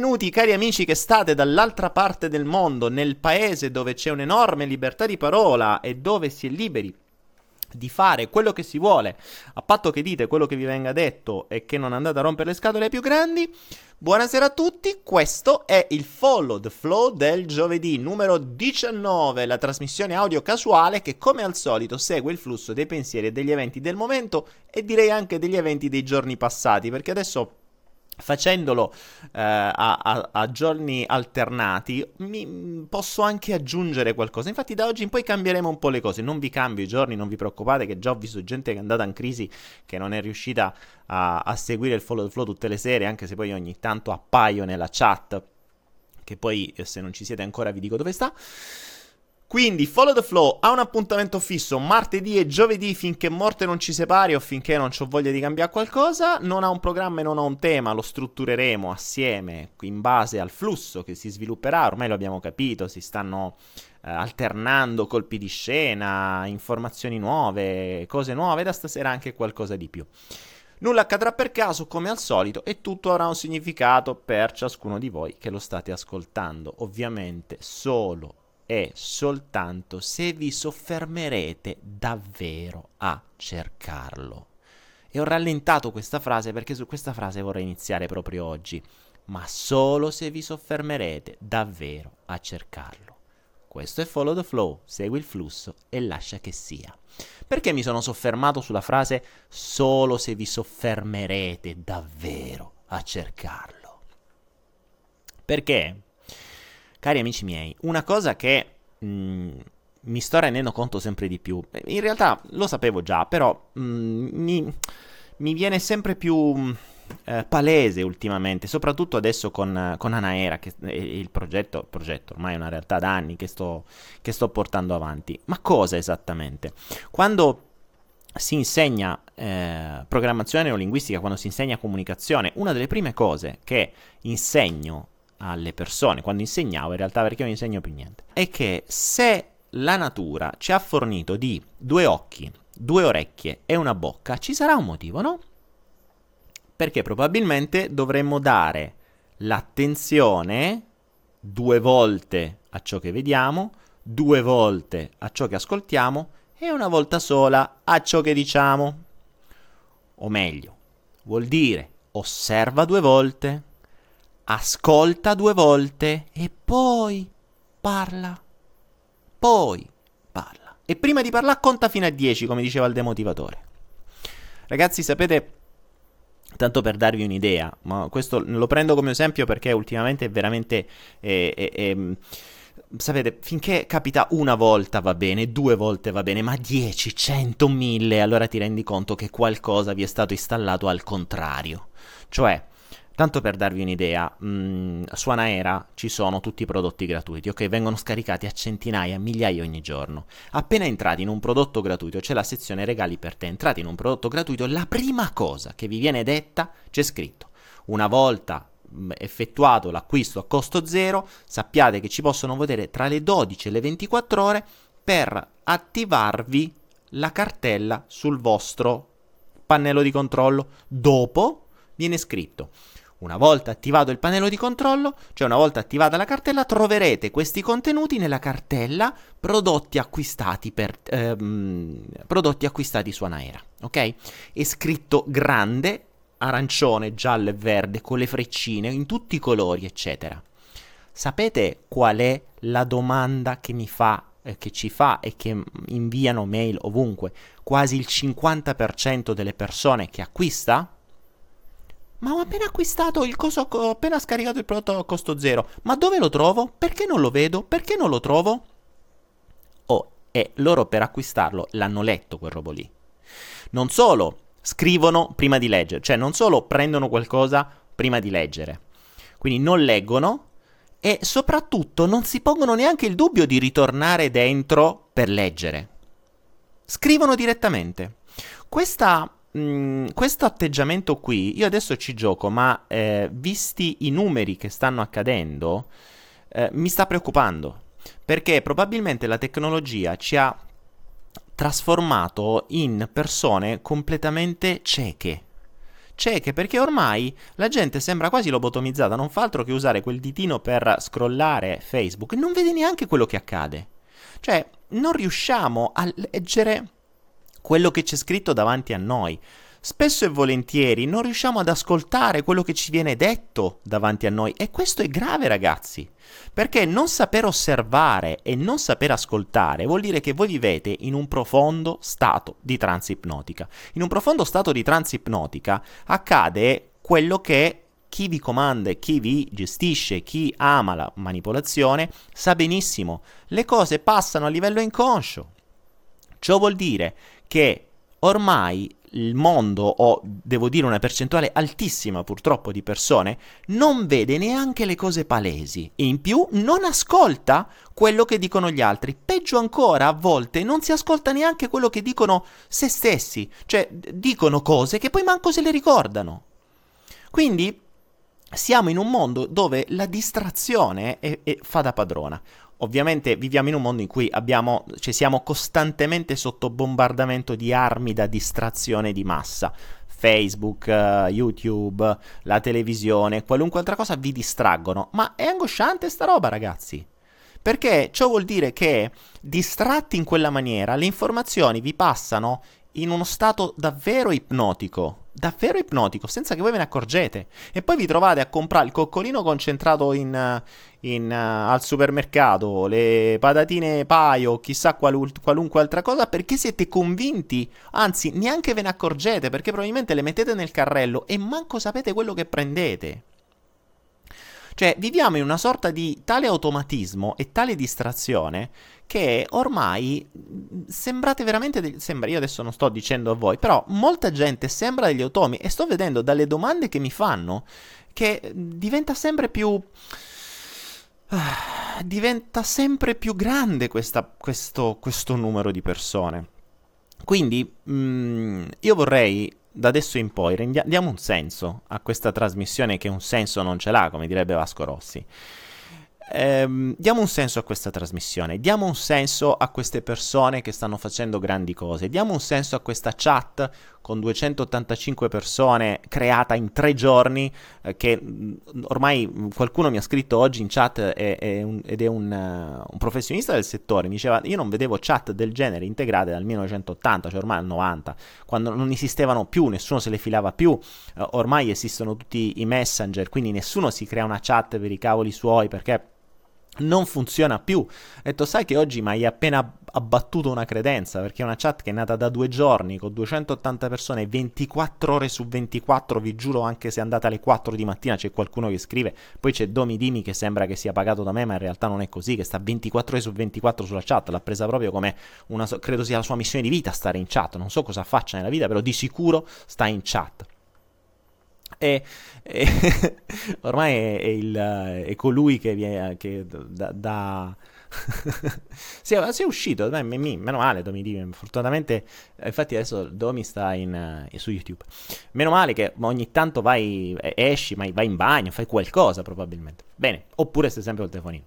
Benvenuti cari amici che state dall'altra parte del mondo, nel paese dove c'è un'enorme libertà di parola e dove si è liberi di fare quello che si vuole, a patto che dite quello che vi venga detto e che non andate a rompere le scatole più grandi. Buonasera a tutti, questo è il Follow the Flow del giovedì numero 19, la trasmissione audio casuale che come al solito segue il flusso dei pensieri e degli eventi del momento e direi anche degli eventi dei giorni passati, perché adesso facendolo eh, a, a, a, giorni alternati mi, posso anche aggiungere qualcosa. Infatti da oggi in poi cambieremo un po' le cose. Non vi cambio i giorni, non vi preoccupate che già ho visto gente che è andata in crisi che non è riuscita a, a seguire il follow the flow tutte le sere, anche se poi ogni tanto appaio nella chat, che poi eh, se non ci siete ancora vi dico dove sta. Quindi Follow the Flow ha un appuntamento fisso martedì e giovedì finché morte non ci separi o finché non ho voglia di cambiare qualcosa. Non ha un programma e non ha un tema, lo struttureremo assieme in base al flusso che si svilupperà. Ormai lo abbiamo capito, si stanno eh, alternando colpi di scena, informazioni nuove, cose nuove, da stasera anche qualcosa di più. Nulla accadrà per caso, come al solito, e tutto avrà un significato per ciascuno di voi che lo state ascoltando. Ovviamente solo è soltanto se vi soffermerete davvero a cercarlo. E ho rallentato questa frase perché su questa frase vorrei iniziare proprio oggi, ma solo se vi soffermerete davvero a cercarlo. Questo è Follow the Flow, segui il flusso e lascia che sia. Perché mi sono soffermato sulla frase solo se vi soffermerete davvero a cercarlo? Perché Cari amici miei, una cosa che mh, mm, mi sto rendendo conto sempre di più, in realtà lo sapevo già, però mh, mm, mi, mi, viene sempre più mm, eh, palese ultimamente, soprattutto adesso con, con Anaera, che è il progetto, progetto ormai è una realtà da anni che sto, che sto portando avanti. Ma cosa esattamente? Quando si insegna eh, programmazione neolinguistica, quando si insegna comunicazione, una delle prime cose che insegno alle persone, quando insegnavo in realtà perché non insegno più niente, è che se la natura ci ha fornito di due occhi, due orecchie e una bocca, ci sarà un motivo, no? Perché probabilmente dovremmo dare l'attenzione due volte a ciò che vediamo, due volte a ciò che ascoltiamo e una volta sola a ciò che diciamo. O meglio, vuol dire osserva due volte, ascolta due volte e poi parla. Poi parla. E prima di parlare conta fino a 10, come diceva il demotivatore. Ragazzi, sapete, tanto per darvi un'idea, ma questo lo prendo come esempio perché ultimamente è veramente... Eh, eh, eh, sapete, finché capita una volta va bene, due volte va bene, ma 10, 100, 1000, allora ti rendi conto che qualcosa vi è stato installato al contrario. Cioè, Tanto per darvi un'idea, mh, mm, su Anaera ci sono tutti i prodotti gratuiti, ok? Vengono scaricati a centinaia, migliaia ogni giorno. Appena entrati in un prodotto gratuito, c'è la sezione regali per te. Entrati in un prodotto gratuito, la prima cosa che vi viene detta c'è scritto: una volta mm, effettuato l'acquisto a costo zero, sappiate che ci possono vedere tra le 12 e le 24 ore per attivarvi la cartella sul vostro pannello di controllo. Dopo viene scritto una volta attivato il pannello di controllo, cioè una volta attivata la cartella, troverete questi contenuti nella cartella prodotti acquistati, per, ehm, prodotti acquistati su Anaera. Ok? È scritto grande, arancione, giallo e verde, con le freccine in tutti i colori, eccetera. Sapete qual è la domanda che mi fa eh, che ci fa e che inviano mail ovunque, quasi il 50% delle persone che acquista? Ma ho appena acquistato il coso, ho appena scaricato il prodotto a costo zero. Ma dove lo trovo? Perché non lo vedo? Perché non lo trovo? Oh, e loro per acquistarlo l'hanno letto quel robo lì. Non solo scrivono prima di leggere, cioè non solo prendono qualcosa prima di leggere. Quindi non leggono e soprattutto non si pongono neanche il dubbio di ritornare dentro per leggere. Scrivono direttamente. Questa Mm, questo atteggiamento qui, io adesso ci gioco, ma eh, visti i numeri che stanno accadendo, eh, mi sta preoccupando. Perché probabilmente la tecnologia ci ha trasformato in persone completamente cieche. cieche perché ormai la gente sembra quasi lobotomizzata, non fa altro che usare quel ditino per scrollare Facebook e non vede neanche quello che accade. Cioè, non riusciamo a leggere quello che c'è scritto davanti a noi. Spesso e volentieri non riusciamo ad ascoltare quello che ci viene detto davanti a noi e questo è grave ragazzi, perché non saper osservare e non saper ascoltare vuol dire che voi vivete in un profondo stato di trance ipnotica. In un profondo stato di trance ipnotica accade quello che chi vi comanda chi vi gestisce, chi ama la manipolazione, sa benissimo, le cose passano a livello inconscio. Ciò vuol dire che ormai il mondo, o devo dire una percentuale altissima purtroppo di persone, non vede neanche le cose palesi e in più non ascolta quello che dicono gli altri. Peggio ancora, a volte non si ascolta neanche quello che dicono se stessi, cioè dicono cose che poi manco se le ricordano. Quindi siamo in un mondo dove la distrazione è, è, fa da padrona. Ovviamente viviamo in un mondo in cui abbiamo, cioè siamo costantemente sotto bombardamento di armi da distrazione di massa. Facebook, uh, YouTube, la televisione, qualunque altra cosa vi distraggono. Ma è angosciante sta roba, ragazzi. Perché ciò vuol dire che distratti in quella maniera le informazioni vi passano in uno stato davvero ipnotico, davvero ipnotico, senza che voi ve ne accorgete. E poi vi trovate a comprare il coccolino concentrato in, in, uh, al supermercato, le patatine paio, chissà qual- qualunque altra cosa, perché siete convinti, anzi neanche ve ne accorgete, perché probabilmente le mettete nel carrello e manco sapete quello che prendete. Cioè, viviamo in una sorta di tale automatismo e tale distrazione che ormai sembrate veramente. De- sembra, io adesso non sto dicendo a voi, però molta gente sembra degli automi e sto vedendo dalle domande che mi fanno che diventa sempre più. Uh, diventa sempre più grande questa, questo, questo, numero di persone. Quindi mh, mm, io vorrei da adesso in poi rendia- diamo un senso a questa trasmissione che un senso non ce l'ha, come direbbe Vasco Rossi ehm, diamo un senso a questa trasmissione, diamo un senso a queste persone che stanno facendo grandi cose, diamo un senso a questa chat con 285 persone creata in tre giorni, eh, che mm, ormai qualcuno mi ha scritto oggi in chat è, è un, ed è un, uh, un, professionista del settore, mi diceva io non vedevo chat del genere integrate dal 1980, cioè ormai al 90, quando non esistevano più, nessuno se le filava più, uh, ormai esistono tutti i messenger, quindi nessuno si crea una chat per i cavoli suoi perché non funziona più. Ho detto, sai che oggi mi hai appena abbattuto una credenza, perché è una chat che è nata da due giorni, con 280 persone, 24 ore su 24, vi giuro, anche se è andata alle 4 di mattina c'è qualcuno che scrive, poi c'è Domi Dimi che sembra che sia pagato da me, ma in realtà non è così, che sta 24 ore su 24 sulla chat, l'ha presa proprio come una, credo sia la sua missione di vita stare in chat, non so cosa faccia nella vita, però di sicuro sta in chat. E, e ormai è, è, il, è, colui che, viene, che da, da si, è, si, è, uscito, beh, meno male Domi Divi, fortunatamente, infatti adesso Domi sta in, uh, su YouTube, meno male che ogni tanto vai, esci, vai in bagno, fai qualcosa probabilmente, bene, oppure stai sempre col telefonino.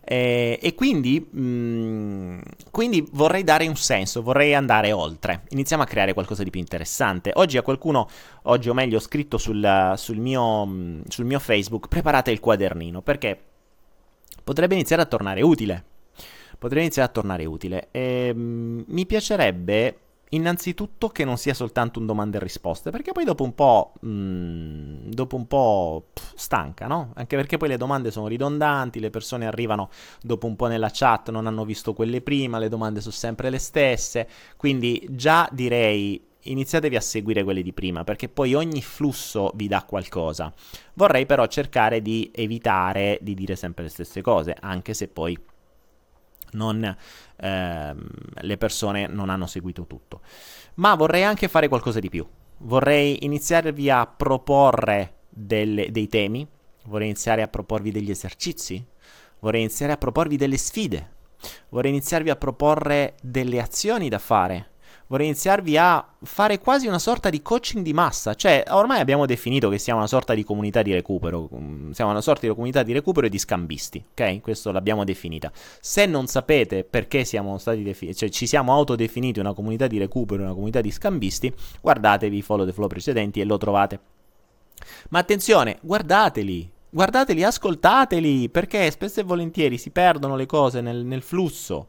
Eh, e quindi, mh, mm, quindi, vorrei dare un senso, vorrei andare oltre. Iniziamo a creare qualcosa di più interessante. Oggi a qualcuno, oggi o meglio, ho scritto sul, sul, mio, mm, sul mio Facebook, preparate il quadernino, perché potrebbe iniziare a tornare utile. Potrebbe iniziare a tornare utile. E, mh, mm, mi piacerebbe Innanzitutto che non sia soltanto un domande e risposte, perché poi dopo un po', mh, mm, dopo un po' pff, stanca, no? Anche perché poi le domande sono ridondanti, le persone arrivano dopo un po' nella chat, non hanno visto quelle prima, le domande sono sempre le stesse, quindi già direi iniziatevi a seguire quelle di prima, perché poi ogni flusso vi dà qualcosa. Vorrei però cercare di evitare di dire sempre le stesse cose, anche se poi non, ehm, le persone non hanno seguito tutto. Ma vorrei anche fare qualcosa di più. Vorrei iniziarvi a proporre delle, dei temi, vorrei iniziare a proporvi degli esercizi, vorrei iniziare a proporvi delle sfide, vorrei iniziarvi a proporre delle azioni da fare, vorrei iniziarvi a fare quasi una sorta di coaching di massa, cioè ormai abbiamo definito che siamo una sorta di comunità di recupero, mm, siamo una sorta di comunità di recupero e di scambisti, ok? Questo l'abbiamo definita. Se non sapete perché siamo stati definiti, cioè ci siamo autodefiniti una comunità di recupero e una comunità di scambisti, guardatevi i follow the flow precedenti e lo trovate. Ma attenzione, guardateli, guardateli, ascoltateli, perché spesso e volentieri si perdono le cose nel, nel flusso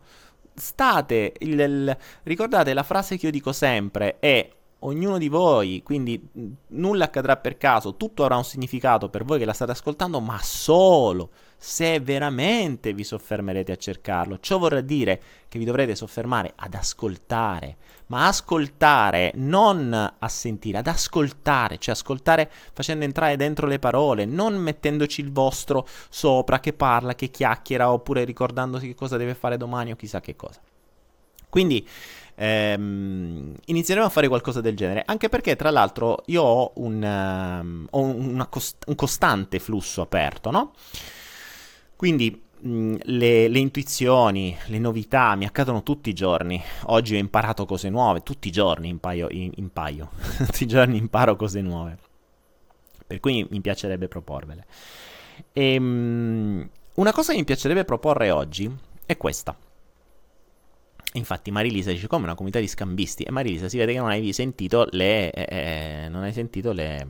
state, il, il, ricordate la frase che io dico sempre è ognuno di voi, quindi nulla accadrà per caso, tutto avrà un significato per voi che la state ascoltando, ma solo se veramente vi soffermerete a cercarlo. Ciò vorrà dire che vi dovrete soffermare ad ascoltare, ma ascoltare non a sentire, ad ascoltare, cioè ascoltare facendo entrare dentro le parole, non mettendoci il vostro sopra che parla, che chiacchiera, oppure ricordandosi che cosa deve fare domani o chissà che cosa. Quindi ehm, inizieremo a fare qualcosa del genere, anche perché tra l'altro io ho un, um, ho cost- un costante flusso aperto, no? Quindi le, le, intuizioni, le novità mi accadono tutti i giorni. Oggi ho imparato cose nuove, tutti i giorni impaio, impaio, tutti i giorni imparo cose nuove. Per cui mi piacerebbe proporvele. E, mh, una cosa che mi piacerebbe proporre oggi è questa. Infatti Marilisa dice come una comunità di scambisti e Marilisa si vede che non hai sentito le, eh, eh, non hai sentito le,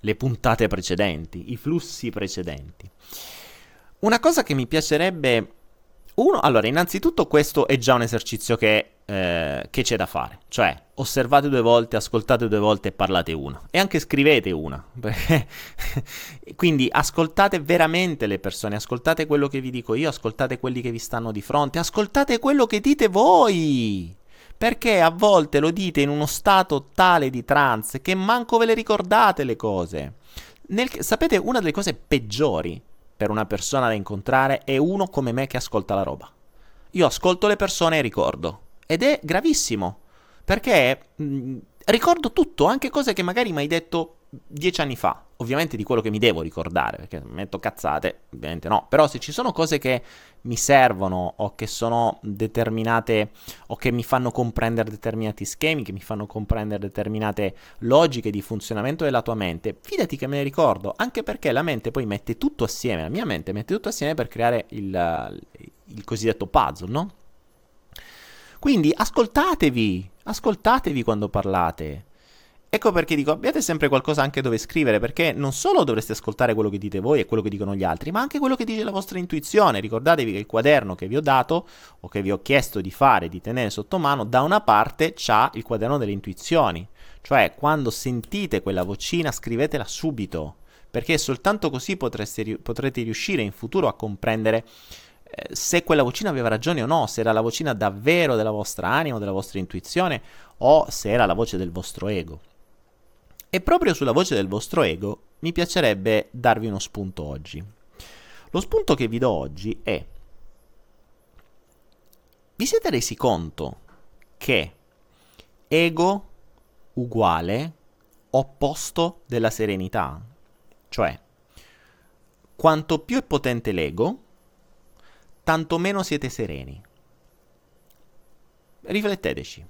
le puntate precedenti, i flussi precedenti. Una cosa che mi piacerebbe... Uno, allora, innanzitutto questo è già un esercizio che, eh, che, c'è da fare. Cioè, osservate due volte, ascoltate due volte e parlate una. E anche scrivete una. Quindi ascoltate veramente le persone, ascoltate quello che vi dico io, ascoltate quelli che vi stanno di fronte, ascoltate quello che dite voi. Perché a volte lo dite in uno stato tale di trance che manco ve le ricordate le cose. Nel, sapete, una delle cose peggiori per una persona da incontrare è uno come me che ascolta la roba. Io ascolto le persone e ricordo. Ed è gravissimo. Perché mh, mm, ricordo tutto, anche cose che magari mi hai detto dieci anni fa ovviamente di quello che mi devo ricordare, perché metto cazzate, ovviamente no, però se ci sono cose che mi servono o che sono determinate o che mi fanno comprendere determinati schemi, che mi fanno comprendere determinate logiche di funzionamento della tua mente, fidati che me ne ricordo, anche perché la mente poi mette tutto assieme, la mia mente mette tutto assieme per creare il, il cosiddetto puzzle, no? Quindi ascoltatevi, ascoltatevi quando parlate. Ecco perché dico, abbiate sempre qualcosa anche dove scrivere, perché non solo dovreste ascoltare quello che dite voi e quello che dicono gli altri, ma anche quello che dice la vostra intuizione. Ricordatevi che il quaderno che vi ho dato o che vi ho chiesto di fare, di tenere sotto mano, da una parte c'ha il quaderno delle intuizioni. Cioè, quando sentite quella vocina, scrivetela subito, perché soltanto così potreste, potrete riuscire in futuro a comprendere eh, se quella vocina aveva ragione o no, se era la vocina davvero della vostra anima, della vostra intuizione, o se era la voce del vostro ego. E proprio sulla voce del vostro ego mi piacerebbe darvi uno spunto oggi. Lo spunto che vi do oggi è... Vi siete resi conto che ego uguale opposto della serenità? Cioè, quanto più è potente l'ego, tanto meno siete sereni. Rifletteteci.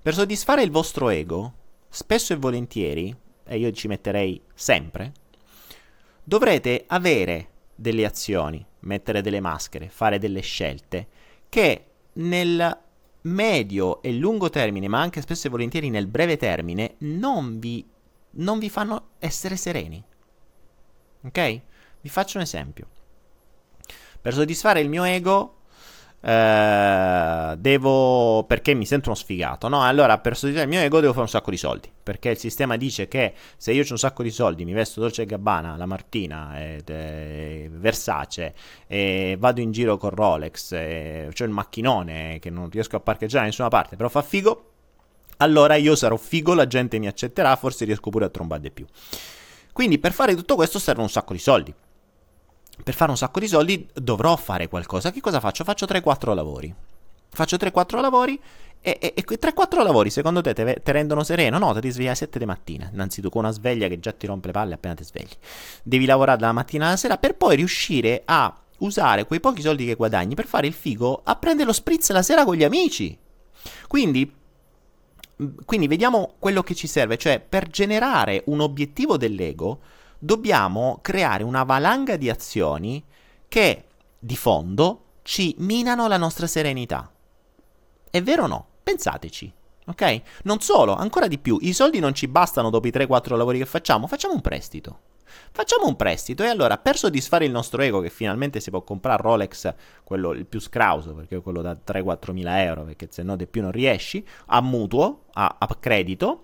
Per soddisfare il vostro ego, spesso e volentieri, e io ci metterei sempre, dovrete avere delle azioni, mettere delle maschere, fare delle scelte che nel medio e lungo termine, ma anche spesso e volentieri nel breve termine, non vi, non vi fanno essere sereni. Ok? Vi faccio un esempio. Per soddisfare il mio ego eh, devo perché mi sento uno sfigato no? Allora per soddisfare il mio ego devo fare un sacco di soldi perché il sistema dice che se io ho un sacco di soldi mi vesto Dolce Gabbana la Martina ed, eh, Versace e vado in giro con Rolex e ho il macchinone che non riesco a parcheggiare da nessuna parte però fa figo allora io sarò figo la gente mi accetterà forse riesco pure a trombare di più. Quindi per fare tutto questo servono un sacco di soldi per fare un sacco di soldi dovrò fare qualcosa. Che cosa faccio? Faccio 3-4 lavori. Faccio 3-4 lavori e, e, e 3-4 lavori secondo te te, te rendono sereno? No, ti svegli alle 7 di mattina. Innanzitutto con una sveglia che già ti rompe le palle appena ti svegli. Devi lavorare dalla mattina alla sera per poi riuscire a usare quei pochi soldi che guadagni per fare il figo a prendere lo spritz la sera con gli amici. Quindi quindi vediamo quello che ci serve, cioè per generare un obiettivo dell'ego dobbiamo creare una valanga di azioni che di fondo ci minano la nostra serenità. È vero o no? Pensateci. Ok? Non solo, ancora di più, i soldi non ci bastano dopo i 3-4 lavori che facciamo, facciamo un prestito. Facciamo un prestito e allora per soddisfare il nostro ego che finalmente si può comprare Rolex, quello il più scrauso, perché è quello da 3-4 mila euro, perché se no di più non riesci, a mutuo, a, a credito,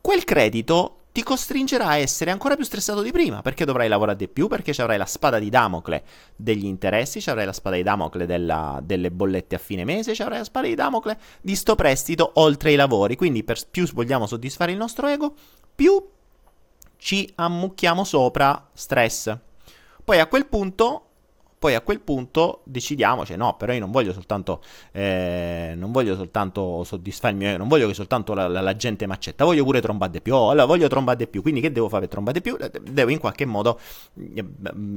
quel credito ti costringerà a essere ancora più stressato di prima, perché dovrai lavorare di più, perché ci avrai la spada di Damocle degli interessi, ci avrai la spada di Damocle della, delle bollette a fine mese, ci avrai la spada di Damocle di sto prestito oltre i lavori. Quindi per più vogliamo soddisfare il nostro ego, più ci ammucchiamo sopra stress. Poi a quel punto poi a quel punto decidiamo, cioè no, però io non voglio soltanto, eh, non voglio soltanto soddisfare il mio, non voglio che soltanto la, la, la gente mi accetta, voglio pure trombare di più, oh, allora voglio trombare di più, quindi che devo fare per trombare di più? Eh, devo in qualche modo, eh,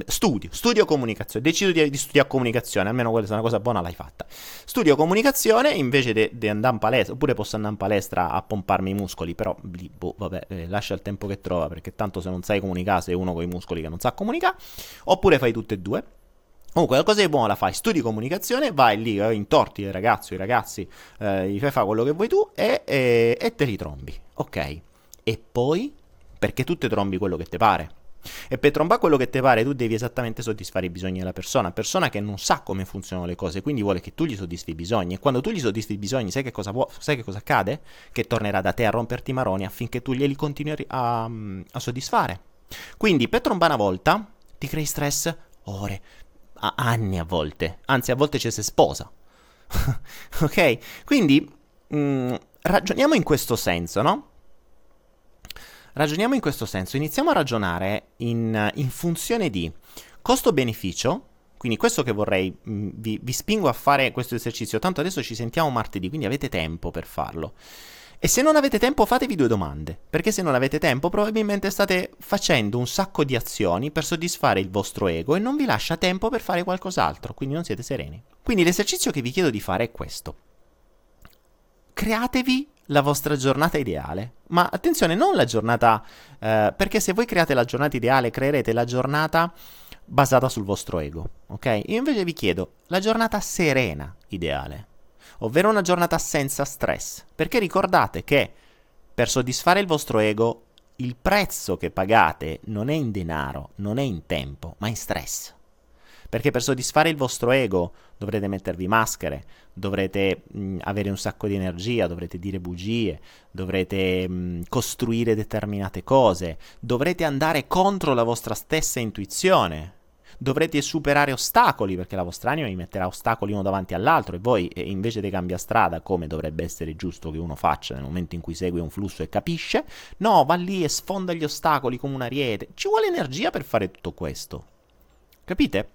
studio, studio comunicazione, decido di, di, studiare comunicazione, almeno questa è una cosa buona l'hai fatta. Studio comunicazione invece di andare in palestra, oppure posso andare in palestra a pomparmi i muscoli, però boh, vabbè, eh, lascia il tempo che trova, perché tanto se non sai comunicare sei uno con i muscoli che non sa comunicare, oppure fai tutte e due. Comunque, la cosa è buona la fai, studi comunicazione, vai lì, eh, intorti il ragazzo, i ragazzi, eh, gli fai fare quello che vuoi tu e, e, e te li trombi, ok? E poi, perché tu te trombi quello che ti pare. E per trombare quello che ti pare tu devi esattamente soddisfare i bisogni della persona, persona che non sa come funzionano le cose, quindi vuole che tu gli soddisfi i bisogni e quando tu gli soddisfi i bisogni sai che cosa, vuo, sai che cosa accade? Che tornerà da te a romperti i maroni affinché tu glieli continui a, a soddisfare. Quindi per trombare una volta ti crei stress ore, a anni a volte, anzi a volte ci si sposa. ok? Quindi mh, mm, ragioniamo in questo senso, no? Ragioniamo in questo senso, iniziamo a ragionare in, in funzione di costo-beneficio, quindi questo che vorrei, mh, mm, vi, vi spingo a fare questo esercizio, tanto adesso ci sentiamo martedì, quindi avete tempo per farlo. E se non avete tempo fatevi due domande, perché se non avete tempo probabilmente state facendo un sacco di azioni per soddisfare il vostro ego e non vi lascia tempo per fare qualcos'altro, quindi non siete sereni. Quindi l'esercizio che vi chiedo di fare è questo. Createvi la vostra giornata ideale, ma attenzione, non la giornata, eh, perché se voi create la giornata ideale creerete la giornata basata sul vostro ego, ok? Io invece vi chiedo la giornata serena ideale ovvero una giornata senza stress, perché ricordate che per soddisfare il vostro ego il prezzo che pagate non è in denaro, non è in tempo, ma in stress. Perché per soddisfare il vostro ego dovrete mettervi maschere, dovrete mh, avere un sacco di energia, dovrete dire bugie, dovrete mh, costruire determinate cose, dovrete andare contro la vostra stessa intuizione, dovrete superare ostacoli perché la vostra anima vi metterà ostacoli uno davanti all'altro e voi eh, invece di cambiare strada come dovrebbe essere giusto che uno faccia nel momento in cui segue un flusso e capisce, no, va lì e sfonda gli ostacoli come un ariete. Ci vuole energia per fare tutto questo. Capite?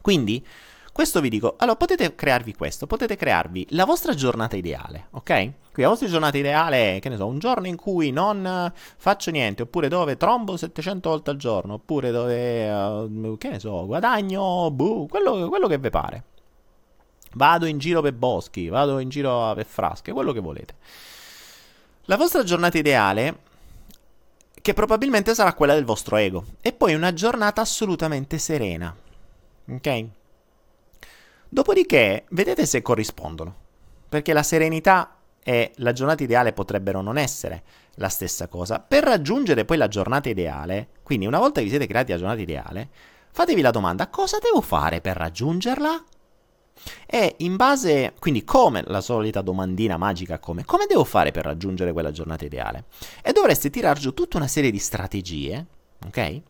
Quindi questo vi dico, allora potete crearvi questo, potete crearvi la vostra giornata ideale, ok? Quindi la vostra giornata ideale è, che ne so, un giorno in cui non faccio niente, oppure dove trombo 700 volte al giorno, oppure dove, uh, che ne so, guadagno, buh, quello, quello che vi pare. Vado in giro per boschi, vado in giro per frasche, quello che volete. La vostra giornata ideale che probabilmente sarà quella del vostro ego. E poi una giornata assolutamente serena. Ok? Dopodiché, vedete se corrispondono. Perché la serenità e la giornata ideale potrebbero non essere la stessa cosa. Per raggiungere poi la giornata ideale, quindi una volta che vi siete creati la giornata ideale, fatevi la domanda cosa devo fare per raggiungerla? E in base, quindi come la solita domandina magica come, come devo fare per raggiungere quella giornata ideale? E dovreste tirar giù tutta una serie di strategie, ok?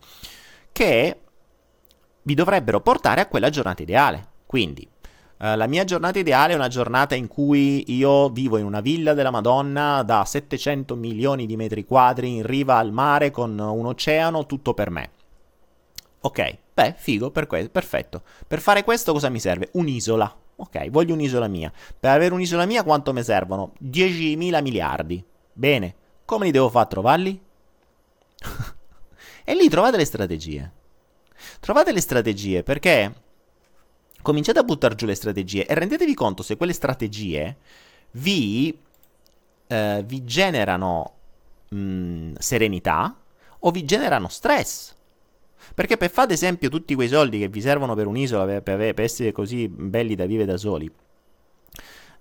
Che vi dovrebbero portare a quella giornata ideale. Quindi, uh, la mia giornata ideale è una giornata in cui io vivo in una villa della Madonna da 700 milioni di metri quadri in riva al mare con un oceano, tutto per me. Ok, beh, figo, per que- perfetto. Per fare questo cosa mi serve? Un'isola. Ok, voglio un'isola mia. Per avere un'isola mia quanto mi servono? 10.000 miliardi. Bene, come li devo fare a trovarli? e lì trovate le strategie. Trovate le strategie perché cominciate a buttare giù le strategie e rendetevi conto se quelle strategie vi eh, vi generano mh, mm, serenità o vi generano stress. Perché per fare ad esempio tutti quei soldi che vi servono per un'isola, per, per, per essere così belli da vivere da soli,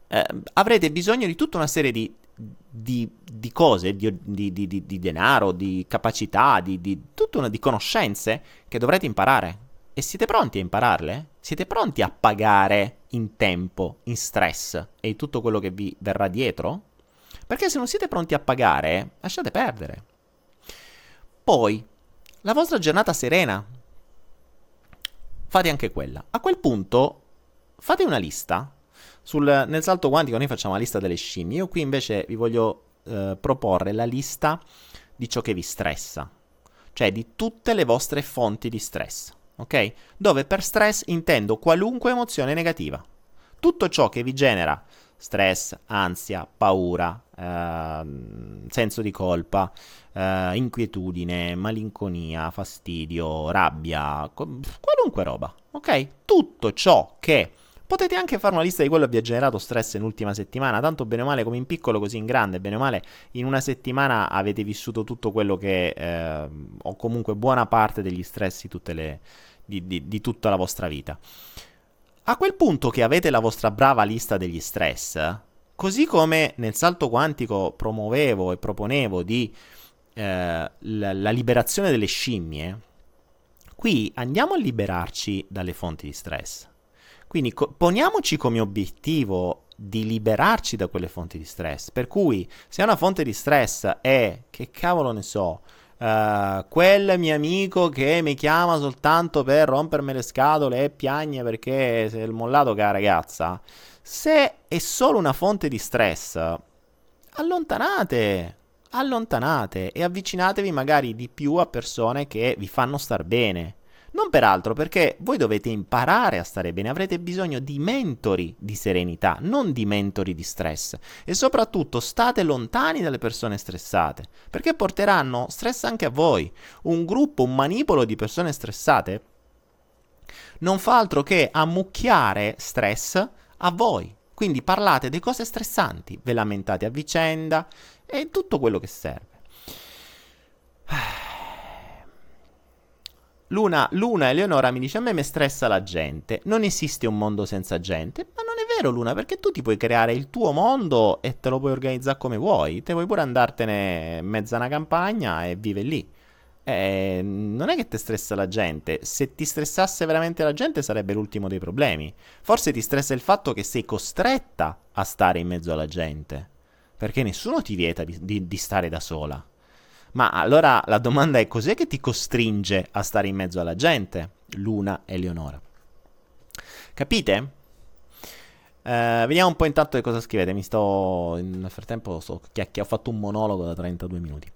eh, avrete bisogno di tutta una serie di, di, di cose, di, di, denaro, di capacità, di, tutta una di conoscenze che dovrete imparare. E siete pronti a impararle? Siete pronti a pagare in tempo, in stress e tutto quello che vi verrà dietro? Perché se non siete pronti a pagare, lasciate perdere. Poi, la vostra giornata serena. Fate anche quella. A quel punto, fate una lista. Sul, nel salto quantico noi facciamo la lista delle scimmie. Io qui invece vi voglio eh, proporre la lista di ciò che vi stressa. Cioè di tutte le vostre fonti di stress. Ok? Dove per stress intendo qualunque emozione negativa. Tutto ciò che vi genera stress, ansia, paura, eh, senso di colpa, eh, inquietudine, malinconia, fastidio, rabbia, qualunque roba, ok? Tutto ciò che Potete anche fare una lista di quello che vi ha generato stress nell'ultima settimana, tanto bene o male come in piccolo così in grande, bene o male in una settimana avete vissuto tutto quello che, eh, o comunque buona parte degli stress di, le, di, di, di tutta la vostra vita. A quel punto che avete la vostra brava lista degli stress, così come nel salto quantico promuovevo e proponevo di eh, la, la liberazione delle scimmie, qui andiamo a liberarci dalle fonti di stress. Quindi co- poniamoci come obiettivo di liberarci da quelle fonti di stress. Per cui se una fonte di stress è, che cavolo ne so, Uh, quel mio amico che mi chiama soltanto per rompermi le scatole e piagne perché si è mollato con la ragazza, se è solo una fonte di stress, allontanate, allontanate e avvicinatevi magari di più a persone che vi fanno star bene. Non per altro, perché voi dovete imparare a stare bene, avrete bisogno di mentori di serenità, non di mentori di stress. E soprattutto state lontani dalle persone stressate, perché porteranno stress anche a voi. Un gruppo, un manipolo di persone stressate non fa altro che ammucchiare stress a voi. Quindi parlate di cose stressanti, ve lamentate a vicenda e tutto quello che serve. Luna, Luna Eleonora mi dice a me mi stressa la gente, non esiste un mondo senza gente, ma non è vero Luna perché tu ti puoi creare il tuo mondo e te lo puoi organizzare come vuoi, te vuoi pure andartene in mezzo a una campagna e vive lì. Eh, non è che ti stressa la gente, se ti stressasse veramente la gente sarebbe l'ultimo dei problemi. Forse ti stressa il fatto che sei costretta a stare in mezzo alla gente, perché nessuno ti vieta di, di, di stare da sola. Ma allora la domanda è cos'è che ti costringe a stare in mezzo alla gente? Luna e Leonora. Capite? Eh, vediamo un po' intanto che cosa scrivete. Mi sto. Nel frattempo sto chiacchia- ho fatto un monologo da 32 minuti.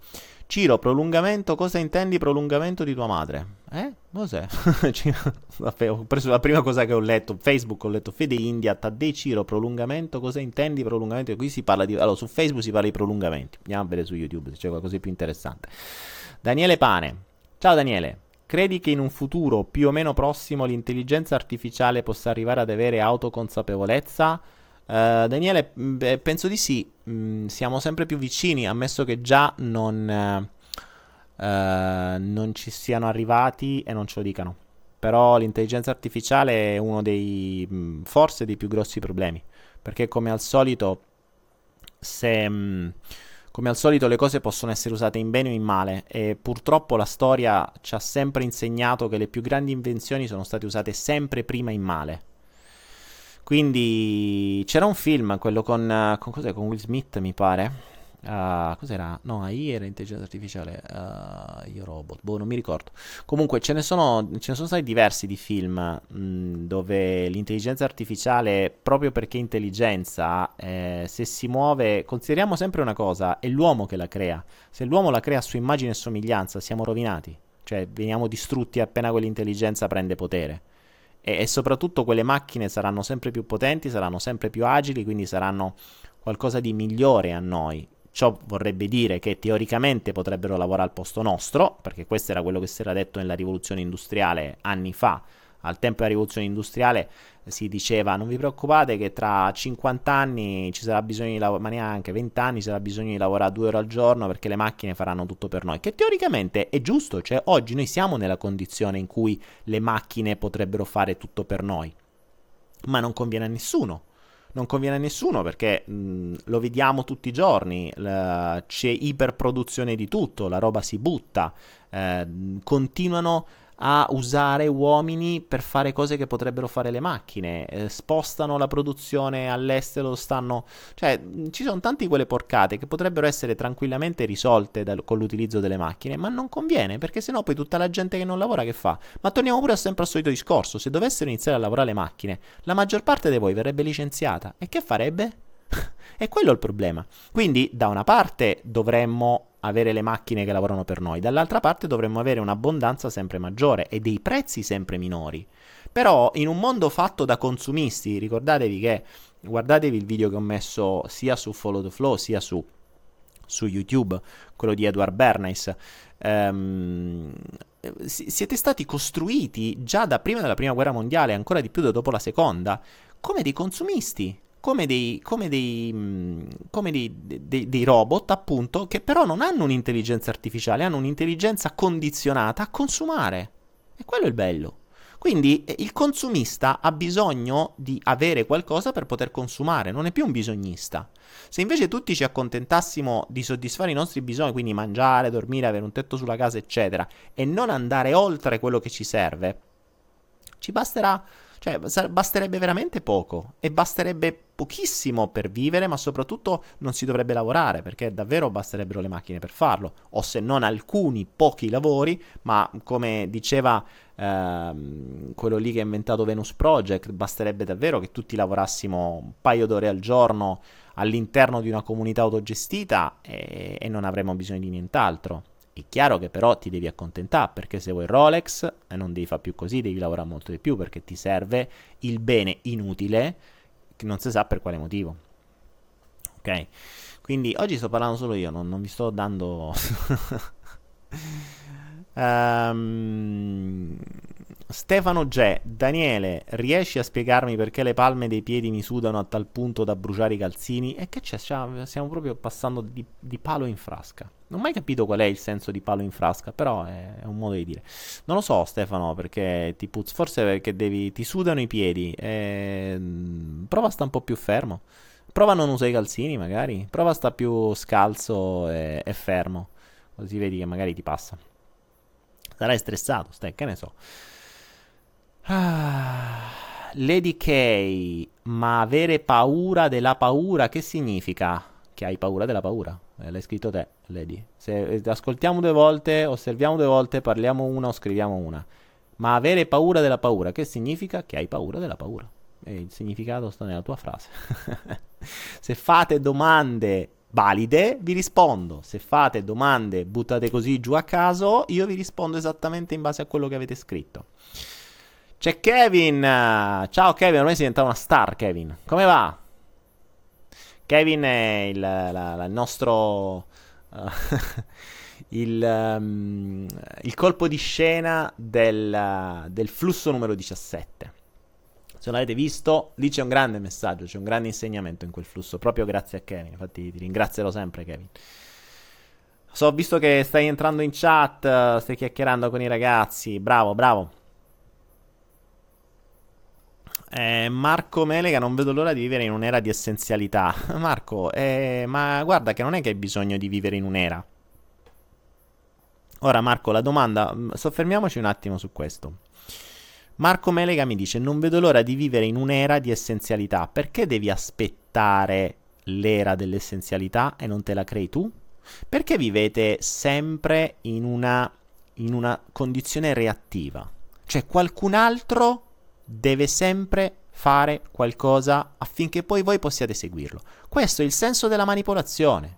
Ciro, prolungamento, cosa intendi prolungamento di tua madre? Eh? Cos'è? ho preso la prima cosa che ho letto, Facebook ho letto Fede India, Taddei Ciro, prolungamento, cosa intendi prolungamento? Qui si parla di... Allora, su Facebook si parla di prolungamenti, andiamo a vedere su YouTube se c'è qualcosa di più interessante. Daniele Pane, ciao Daniele, credi che in un futuro più o meno prossimo l'intelligenza artificiale possa arrivare ad avere autoconsapevolezza? Uh, Daniele, beh, penso di sì, mm, siamo sempre più vicini, ammesso che già non, uh, non ci siano arrivati e non ce lo dicano. Però l'intelligenza artificiale è uno dei, mm, forse, dei più grossi problemi, perché come al solito, se... Mm, come al solito le cose possono essere usate in bene o in male e purtroppo la storia ci ha sempre insegnato che le più grandi invenzioni sono state usate sempre prima in male. Quindi c'era un film, quello con, con, con Will Smith, mi pare. Uh, cos'era? No, AI era intelligenza artificiale. Uh, io robot, boh, non mi ricordo. Comunque ce ne sono, ce ne sono stati diversi di film mh, mm, dove l'intelligenza artificiale, proprio perché intelligenza, eh, se si muove, consideriamo sempre una cosa: è l'uomo che la crea. Se l'uomo la crea su immagine e somiglianza, siamo rovinati. Cioè, veniamo distrutti appena quell'intelligenza prende potere e, e soprattutto quelle macchine saranno sempre più potenti, saranno sempre più agili, quindi saranno qualcosa di migliore a noi. Ciò vorrebbe dire che teoricamente potrebbero lavorare al posto nostro, perché questo era quello che si era detto nella rivoluzione industriale anni fa, Al tempo della rivoluzione industriale si diceva non vi preoccupate che tra 50 anni ci sarà bisogno di lavorare, ma neanche 20 anni ci sarà bisogno di lavorare due ore al giorno perché le macchine faranno tutto per noi, che teoricamente è giusto, cioè oggi noi siamo nella condizione in cui le macchine potrebbero fare tutto per noi, ma non conviene a nessuno. Non conviene a nessuno perché mh, lo vediamo tutti i giorni, la, c'è iperproduzione di tutto, la roba si butta, eh, continuano a usare uomini per fare cose che potrebbero fare le macchine, eh, spostano la produzione all'estero, stanno... cioè ci sono tante quelle porcate che potrebbero essere tranquillamente risolte dal, con l'utilizzo delle macchine, ma non conviene perché sennò poi tutta la gente che non lavora che fa? Ma torniamo pure sempre al solito discorso, se dovessero iniziare a lavorare le macchine, la maggior parte di voi verrebbe licenziata e che farebbe? è quello il problema. Quindi da una parte dovremmo avere le macchine che lavorano per noi, dall'altra parte dovremmo avere un'abbondanza sempre maggiore e dei prezzi sempre minori. Però in un mondo fatto da consumisti, ricordatevi che guardatevi il video che ho messo sia su Follow the Flow sia su, su YouTube, quello di Edward Bernays. Um, siete stati costruiti già da prima della prima guerra mondiale, ancora di più da dopo la seconda, come dei consumisti come dei, come dei, come dei, dei, dei robot, appunto, che però non hanno un'intelligenza artificiale, hanno un'intelligenza condizionata a consumare. E quello è il bello. Quindi eh, il consumista ha bisogno di avere qualcosa per poter consumare, non è più un bisognista. Se invece tutti ci accontentassimo di soddisfare i nostri bisogni, quindi mangiare, dormire, avere un tetto sulla casa, eccetera, e non andare oltre quello che ci serve, ci basterà cioè, basterebbe veramente poco e basterebbe pochissimo per vivere, ma soprattutto non si dovrebbe lavorare perché davvero basterebbero le macchine per farlo, o se non alcuni pochi lavori, ma come diceva ehm, quello lì che ha inventato Venus Project, basterebbe davvero che tutti lavorassimo un paio d'ore al giorno all'interno di una comunità autogestita e, e non avremmo bisogno di nient'altro. È chiaro che però ti devi accontentare perché se vuoi Rolex e non devi fare più così, devi lavorare molto di più perché ti serve il bene inutile che non si sa per quale motivo. Ok? Quindi oggi sto parlando solo io, non, non vi sto dando... um, Stefano G. Daniele, riesci a spiegarmi perché le palme dei piedi mi sudano a tal punto da bruciare i calzini? E che c'è? Stiamo proprio passando di, di, palo in frasca. Non ho mai capito qual è il senso di palo in frasca, però è, è un modo di dire. Non lo so, Stefano, perché ti puzz... Forse perché devi... ti sudano i piedi. E... Prova a stare un po' più fermo. Prova a non usare i calzini, magari. Prova a stare più scalzo e, e fermo. Così vedi che magari ti passa. Sarai stressato, stai, che ne so. Ah, Lady K, ma avere paura della paura, che significa? Che hai paura della paura? Eh, l'hai scritto te, Lady. Se eh, ascoltiamo due volte, osserviamo due volte, parliamo una o scriviamo una. Ma avere paura della paura, che significa? Che hai paura della paura. E il significato sta nella tua frase. Se fate domande valide, vi rispondo. Se fate domande buttate così giù a caso, io vi rispondo esattamente in base a quello che avete scritto. C'è Kevin. Ciao Kevin, ormai sei diventato una star, Kevin. Come va? Kevin è il, la, la, il nostro... Uh, il, um, il, colpo di scena del, del flusso numero 17. Se non l'avete visto, lì c'è un grande messaggio, c'è un grande insegnamento in quel flusso, proprio grazie a Kevin. Infatti ti ringrazierò sempre, Kevin. So, visto che stai entrando in chat, stai chiacchierando con i ragazzi. Bravo, bravo. Eh, Marco Melega, non vedo l'ora di vivere in un'era di essenzialità. Marco, eh, ma guarda che non è che hai bisogno di vivere in un'era. Ora, Marco, la domanda, mm, soffermiamoci un attimo su questo. Marco Melega mi dice: Non vedo l'ora di vivere in un'era di essenzialità. Perché devi aspettare l'era dell'essenzialità e non te la crei tu? Perché vivete sempre in una, in una condizione reattiva? Cioè, qualcun altro deve sempre fare qualcosa affinché poi voi possiate seguirlo. Questo è il senso della manipolazione.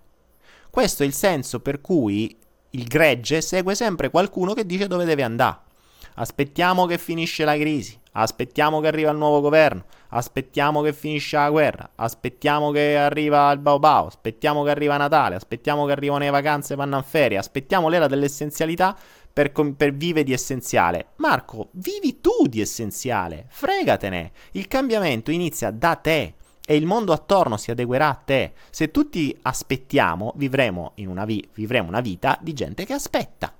Questo è il senso per cui il gregge segue sempre qualcuno che dice dove deve andare. Aspettiamo che finisce la crisi, aspettiamo che arriva il nuovo governo, aspettiamo che finisce la guerra, aspettiamo che arriva il Bao Bao, aspettiamo che arriva Natale, aspettiamo che arrivano le vacanze e vanno in ferie, aspettiamo l'era dell'essenzialità per, per vivere di essenziale. Marco, vivi tu di essenziale, fregatene. Il cambiamento inizia da te e il mondo attorno si adeguerà a te. Se tutti aspettiamo, vivremo, una, vi- vivremo una vita di gente che aspetta.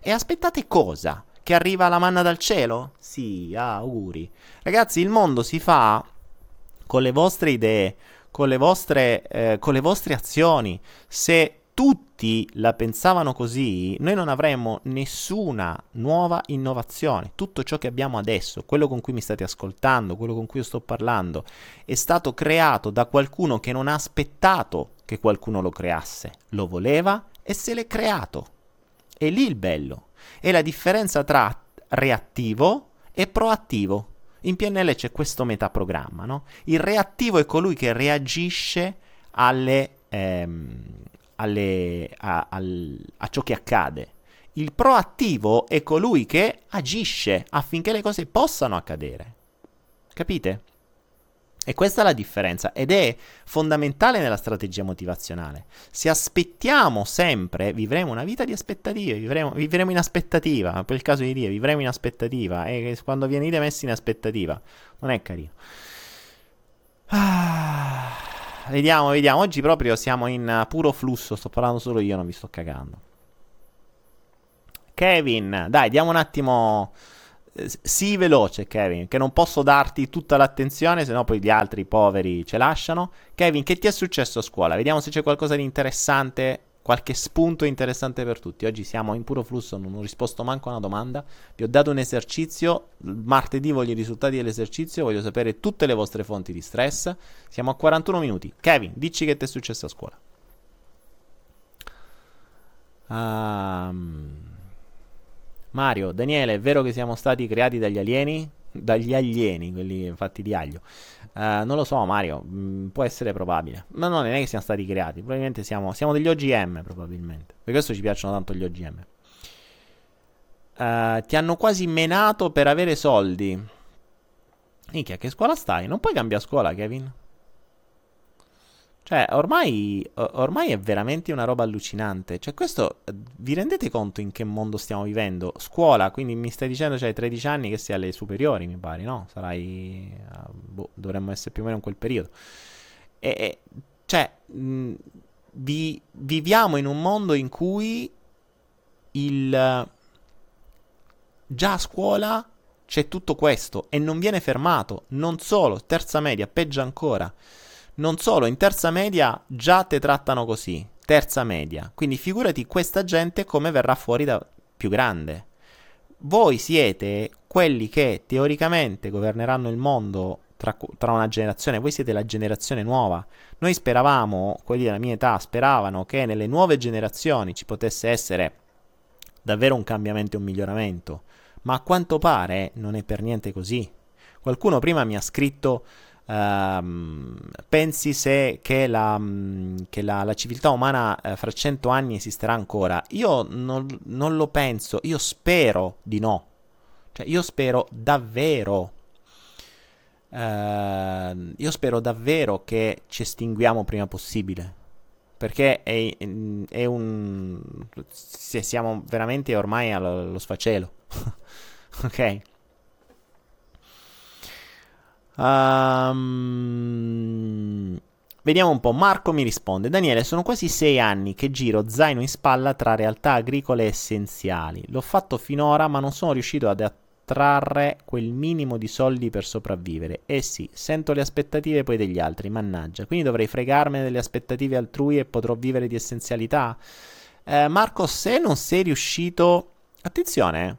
E aspettate cosa? Che arriva la manna dal cielo? Sì, auguri. Ragazzi, il mondo si fa con le vostre idee, con le vostre, eh, con le vostre azioni. Se tutti la pensavano così, noi non avremmo nessuna nuova innovazione. Tutto ciò che abbiamo adesso, quello con cui mi state ascoltando, quello con cui io sto parlando, è stato creato da qualcuno che non ha aspettato che qualcuno lo creasse. Lo voleva e se l'è creato. È lì il bello. È la differenza tra reattivo e proattivo. In PNL c'è questo metaprogramma, no? Il reattivo è colui che reagisce alle, ehm, alle, a, al, a ciò che accade. Il proattivo è colui che agisce affinché le cose possano accadere. Capite? E questa è la differenza ed è fondamentale nella strategia motivazionale. Se aspettiamo sempre, vivremo una vita di aspettative, vivremo, vivremo in aspettativa, per il caso di dire, vivremo in aspettativa e quando venite messi in aspettativa non è carino. Ah, vediamo, vediamo, oggi proprio siamo in puro flusso, sto parlando solo io, non vi sto cagando. Kevin, dai, diamo un attimo sii veloce, Kevin, che non posso darti tutta l'attenzione, se no poi gli altri poveri ce lasciano. Kevin, che ti è successo a scuola? Vediamo se c'è qualcosa di interessante, qualche spunto interessante per tutti. Oggi siamo in puro flusso, non ho risposto manco a una domanda. Vi ho dato un esercizio, martedì voglio i risultati dell'esercizio, voglio sapere tutte le vostre fonti di stress. Siamo a 41 minuti. Kevin, dici che ti è successo a scuola. Um... Mario, Daniele, è vero che siamo stati creati dagli alieni? Dagli alieni, quelli fatti di aglio. Uh, non lo so, Mario, mh, mm, può essere probabile. Ma no, non è che siamo stati creati. Probabilmente siamo, siamo degli OGM, probabilmente. Per questo ci piacciono tanto gli OGM. Uh, eh, ti hanno quasi menato per avere soldi. Minchia, che scuola stai? Non puoi cambiare scuola, Kevin? Cioè, ormai, ormai è veramente una roba allucinante. Cioè, questo, vi rendete conto in che mondo stiamo vivendo? Scuola, quindi mi stai dicendo c'hai 13 anni che sei alle superiori, mi pare, no? Sarai... Boh, dovremmo essere più o meno in quel periodo. E, cioè, mh, vi, viviamo in un mondo in cui il... Già a scuola c'è tutto questo e non viene fermato. Non solo, terza media, peggio ancora. Non solo, in terza media già te trattano così, terza media. Quindi figurati questa gente come verrà fuori da più grande. Voi siete quelli che teoricamente governeranno il mondo tra, tra, una generazione, voi siete la generazione nuova. Noi speravamo, quelli della mia età, speravano che nelle nuove generazioni ci potesse essere davvero un cambiamento e un miglioramento, ma a quanto pare non è per niente così. Qualcuno prima mi ha scritto Uh, pensi se che, la, che la, la civiltà umana uh, fra cento anni esisterà ancora? Io non, non, lo penso, io spero di no. Cioè, io spero davvero. Uh, io spero davvero che ci estinguiamo prima possibile. Perché è, è un. Siamo veramente ormai allo, allo sfacelo. ok? Um, vediamo un po'. Marco mi risponde: Daniele, sono quasi sei anni che giro zaino in spalla tra realtà agricole essenziali. L'ho fatto finora, ma non sono riuscito ad attrarre quel minimo di soldi per sopravvivere. Eh sì, sento le aspettative poi degli altri, mannaggia. Quindi dovrei fregarmene delle aspettative altrui e potrò vivere di essenzialità? Eh, Marco, se non sei riuscito. Attenzione, eh.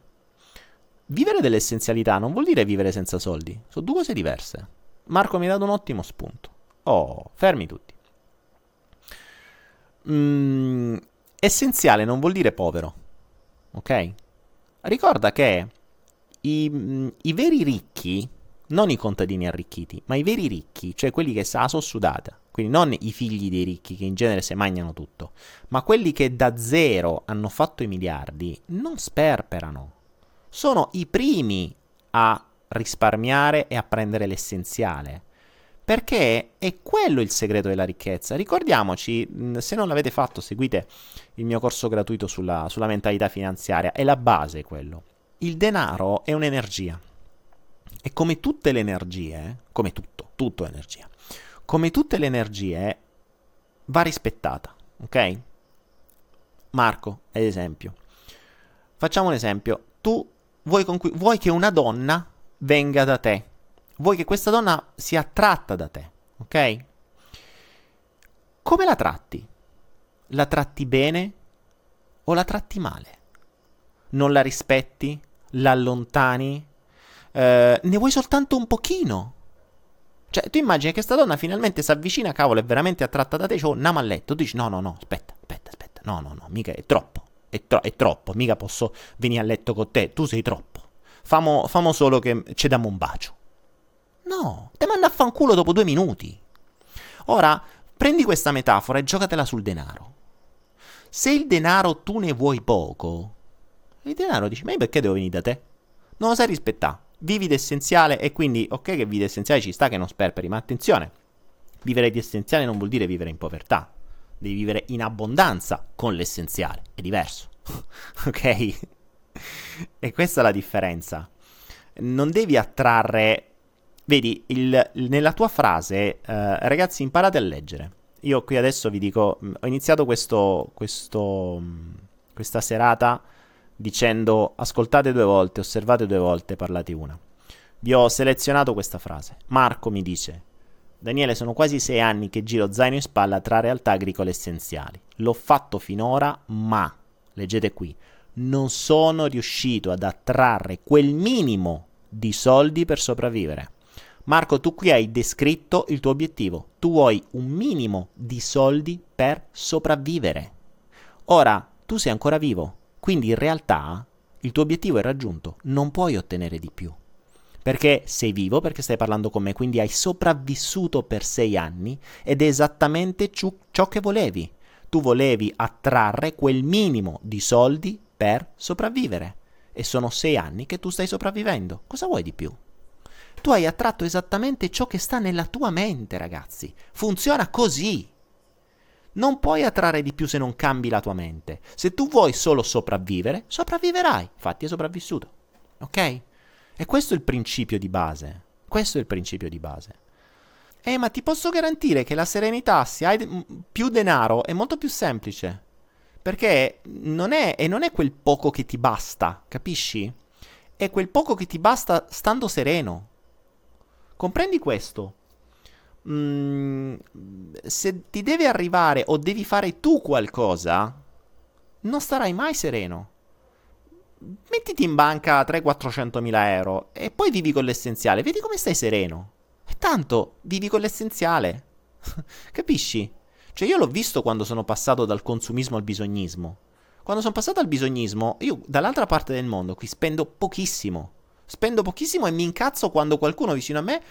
Vivere dell'essenzialità non vuol dire vivere senza soldi, sono due cose diverse. Marco mi ha dato un ottimo spunto. Oh, fermi tutti. Mm, essenziale non vuol dire povero, ok? Ricorda che i, mm, i, veri ricchi, non i contadini arricchiti, ma i veri ricchi, cioè quelli che sa sudata, quindi non i figli dei ricchi che in genere se mangiano tutto, ma quelli che da zero hanno fatto i miliardi, non sperperano sono i primi a risparmiare e a prendere l'essenziale. Perché è quello il segreto della ricchezza. Ricordiamoci, se non l'avete fatto, seguite il mio corso gratuito sulla, sulla mentalità finanziaria. È la base quello. Il denaro è un'energia. E come tutte le energie, come tutto, tutto è energia. Come tutte le energie, va rispettata, ok? Marco, ad esempio. Facciamo un esempio. Tu vuoi, conqu- vuoi che una donna venga da te vuoi che questa donna sia attratta da te, ok? Come la tratti? La tratti bene o la tratti male? Non la rispetti? La allontani? Eh, ne vuoi soltanto un pochino? Cioè, tu immagini che questa donna finalmente si avvicina, cavolo, è veramente attratta da te, c'ho un amalletto, tu dici no, no, no, aspetta, aspetta, aspetta, no, no, no, mica è troppo, è, tro- è troppo, mica posso venire a letto con te, tu sei troppo. Famo, famo solo che ci diamo un bacio. No, te manda a fanculo dopo due minuti. Ora, prendi questa metafora e giocatela sul denaro. Se il denaro tu ne vuoi poco, il denaro dici, ma io perché devo venire da te? Non lo sai rispettare. Vivi d'essenziale e quindi, ok che vivi d'essenziale ci sta che non sperperi, ma attenzione, vivere di essenziale non vuol dire vivere in povertà. Devi vivere in abbondanza con l'essenziale, è diverso. ok? E questa è la differenza. Non devi attrarre Vedi, il, nella tua frase, eh, ragazzi, imparate a leggere. Io qui adesso vi dico, mm, ho iniziato questo, questo, mm, questa serata dicendo ascoltate due volte, osservate due volte, parlate una. Vi ho selezionato questa frase. Marco mi dice, Daniele, sono quasi sei anni che giro zaino in spalla tra realtà agricole essenziali. L'ho fatto finora, ma, leggete qui, non sono riuscito ad attrarre quel minimo di soldi per sopravvivere. Marco, tu qui hai descritto il tuo obiettivo. Tu vuoi un minimo di soldi per sopravvivere. Ora, tu sei ancora vivo, quindi in realtà il tuo obiettivo è raggiunto, non puoi ottenere di più. Perché sei vivo, perché stai parlando con me, quindi hai sopravvissuto per sei anni ed è esattamente ciò, ciò che volevi. Tu volevi attrarre quel minimo di soldi per sopravvivere. E sono sei anni che tu stai sopravvivendo. Cosa vuoi di più? Tu hai attratto esattamente ciò che sta nella tua mente, ragazzi. Funziona così. Non puoi attrarre di più se non cambi la tua mente. Se tu vuoi solo sopravvivere, sopravviverai. Infatti è sopravvissuto. Ok? E questo è il principio di base. Questo è il principio di base. Eh, ma ti posso garantire che la serenità, se hai più denaro, è molto più semplice. Perché non è, e non è quel poco che ti basta, capisci? È quel poco che ti basta stando sereno. Comprendi questo? Mm, se ti deve arrivare o devi fare tu qualcosa, non starai mai sereno. Mettiti in banca 300-400 mila euro e poi vivi con l'essenziale. Vedi come stai sereno. E tanto vivi con l'essenziale. Capisci? Cioè io l'ho visto quando sono passato dal consumismo al bisognismo. Quando sono passato al bisognismo, io dall'altra parte del mondo qui spendo pochissimo. Spendo pochissimo e mi incazzo quando qualcuno vicino a me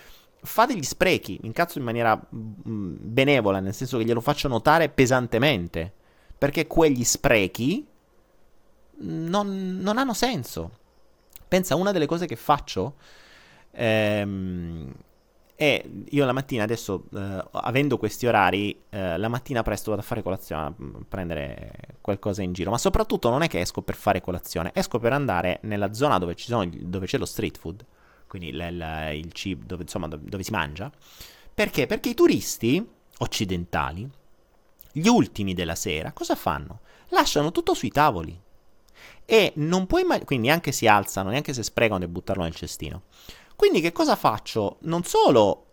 fa degli sprechi. Mi incazzo in maniera mm, benevola, nel senso che glielo faccio notare pesantemente. Perché quegli sprechi non, non hanno senso. Pensa, una delle cose che faccio ehm, è io la mattina adesso, eh, avendo questi orari, eh, la mattina presto vado a fare colazione, a prendere qualcosa in giro. Ma soprattutto non è che esco per fare colazione, esco per andare nella zona dove, sono, dove c'è lo street food, quindi l- l- il cibo, dove, insomma, dove, dove si mangia. Perché? Perché i turisti occidentali, gli ultimi della sera, cosa fanno? Lasciano tutto sui tavoli. E non puoi mai, quindi neanche si alzano, neanche se sprecano e buttarlo nel cestino. Quindi che cosa faccio? Non solo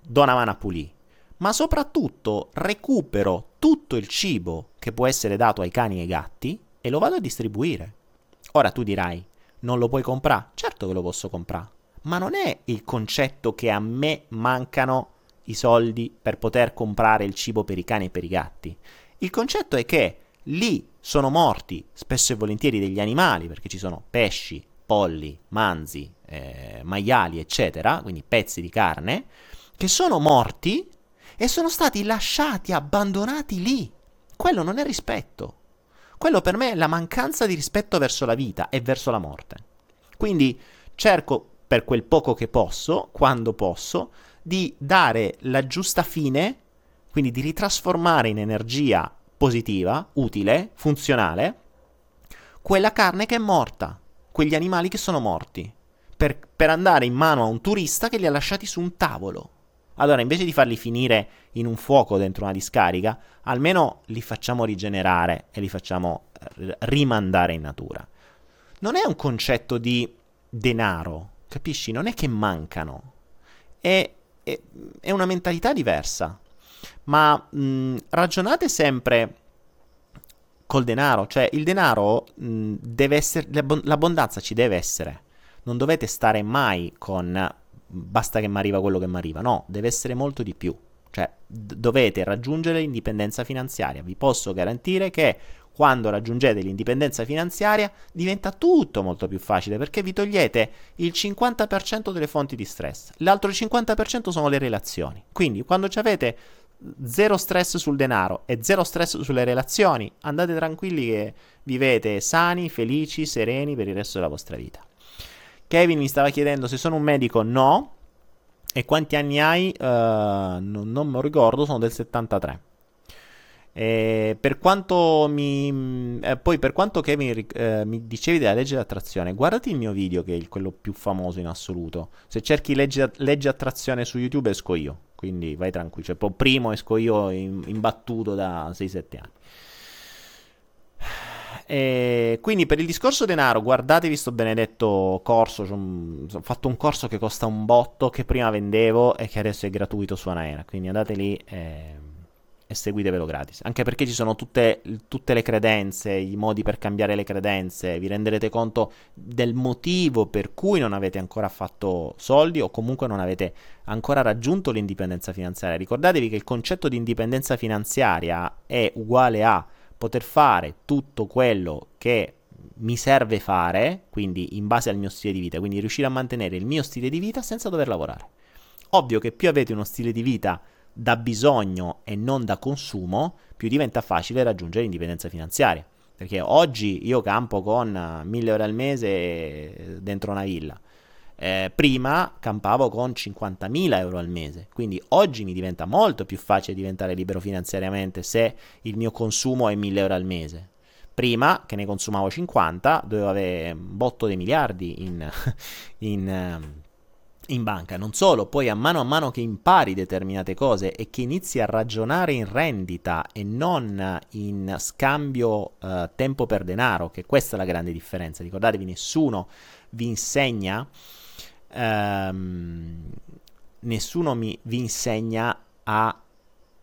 do una mano a pulire, ma soprattutto recupero tutto il cibo che può essere dato ai cani e ai gatti e lo vado a distribuire. Ora tu dirai, non lo puoi comprare? Certo che lo posso comprare, ma non è il concetto che a me mancano i soldi per poter comprare il cibo per i cani e per i gatti. Il concetto è che lì sono morti spesso e volentieri degli animali, perché ci sono pesci, polli, manzi, eh, maiali, eccetera, quindi pezzi di carne, che sono morti e sono stati lasciati, abbandonati lì. Quello non è rispetto. Quello per me è la mancanza di rispetto verso la vita e verso la morte. Quindi cerco per quel poco che posso, quando posso, di dare la giusta fine, quindi di ritrasformare in energia positiva, utile, funzionale, quella carne che è morta, quegli animali che sono morti, per, per andare in mano a un turista che li ha lasciati su un tavolo. Allora, invece di farli finire in un fuoco dentro una discarica, almeno li facciamo rigenerare e li facciamo eh, rimandare in natura. Non è un concetto di denaro, capisci? Non è che mancano. È, è, è una mentalità diversa. Ma mh, ragionate sempre col denaro, cioè il denaro mh, deve essere, l'abbondanza ci deve essere. Non dovete stare mai con basta che mi arriva quello che mi arriva. No, deve essere molto di più. Cioè, d- dovete raggiungere l'indipendenza finanziaria. Vi posso garantire che quando raggiungete l'indipendenza finanziaria diventa tutto molto più facile perché vi togliete il 50% delle fonti di stress. L'altro 50% sono le relazioni. Quindi, quando avete zero stress sul denaro e zero stress sulle relazioni, andate tranquilli che vivete sani, felici, sereni per il resto della vostra vita. Kevin mi stava chiedendo se sono un medico, no. E quanti anni hai? Uh, non, non me lo ricordo, sono del 73. E per quanto mi. Eh, poi, per quanto Kevin eh, mi dicevi della legge d'attrazione, guardati il mio video che è quello più famoso in assoluto. Se cerchi legge, legge attrazione su YouTube, esco io. Quindi vai tranquillo. Cioè, primo esco io imbattuto da 6-7 anni. E quindi per il discorso denaro, guardatevi sto benedetto corso. Ho fatto un corso che costa un botto, che prima vendevo e che adesso è gratuito su Anaera. Quindi andate lì e, e seguitevelo gratis. Anche perché ci sono tutte, tutte, le credenze, i modi per cambiare le credenze. Vi renderete conto del motivo per cui non avete ancora fatto soldi o comunque non avete ancora raggiunto l'indipendenza finanziaria. Ricordatevi che il concetto di indipendenza finanziaria è uguale a poter fare tutto quello che mi serve fare, quindi in base al mio stile di vita, quindi riuscire a mantenere il mio stile di vita senza dover lavorare. Ovvio che più avete uno stile di vita da bisogno e non da consumo, più diventa facile raggiungere l'indipendenza finanziaria. Perché oggi io campo con 1000 euro al mese dentro una villa. Eh, prima campavo con 50.000 euro al mese, quindi oggi mi diventa molto più facile diventare libero finanziariamente se il mio consumo è 1.000 euro al mese. Prima, che ne consumavo 50, dovevo avere un botto di miliardi in, in, ehm, in banca. Non solo, poi a mano a mano che impari determinate cose e che inizi a ragionare in rendita e non in scambio uh, tempo per denaro, che questa è la grande differenza. Ricordatevi, nessuno vi insegna ehm, nessuno mi, vi insegna a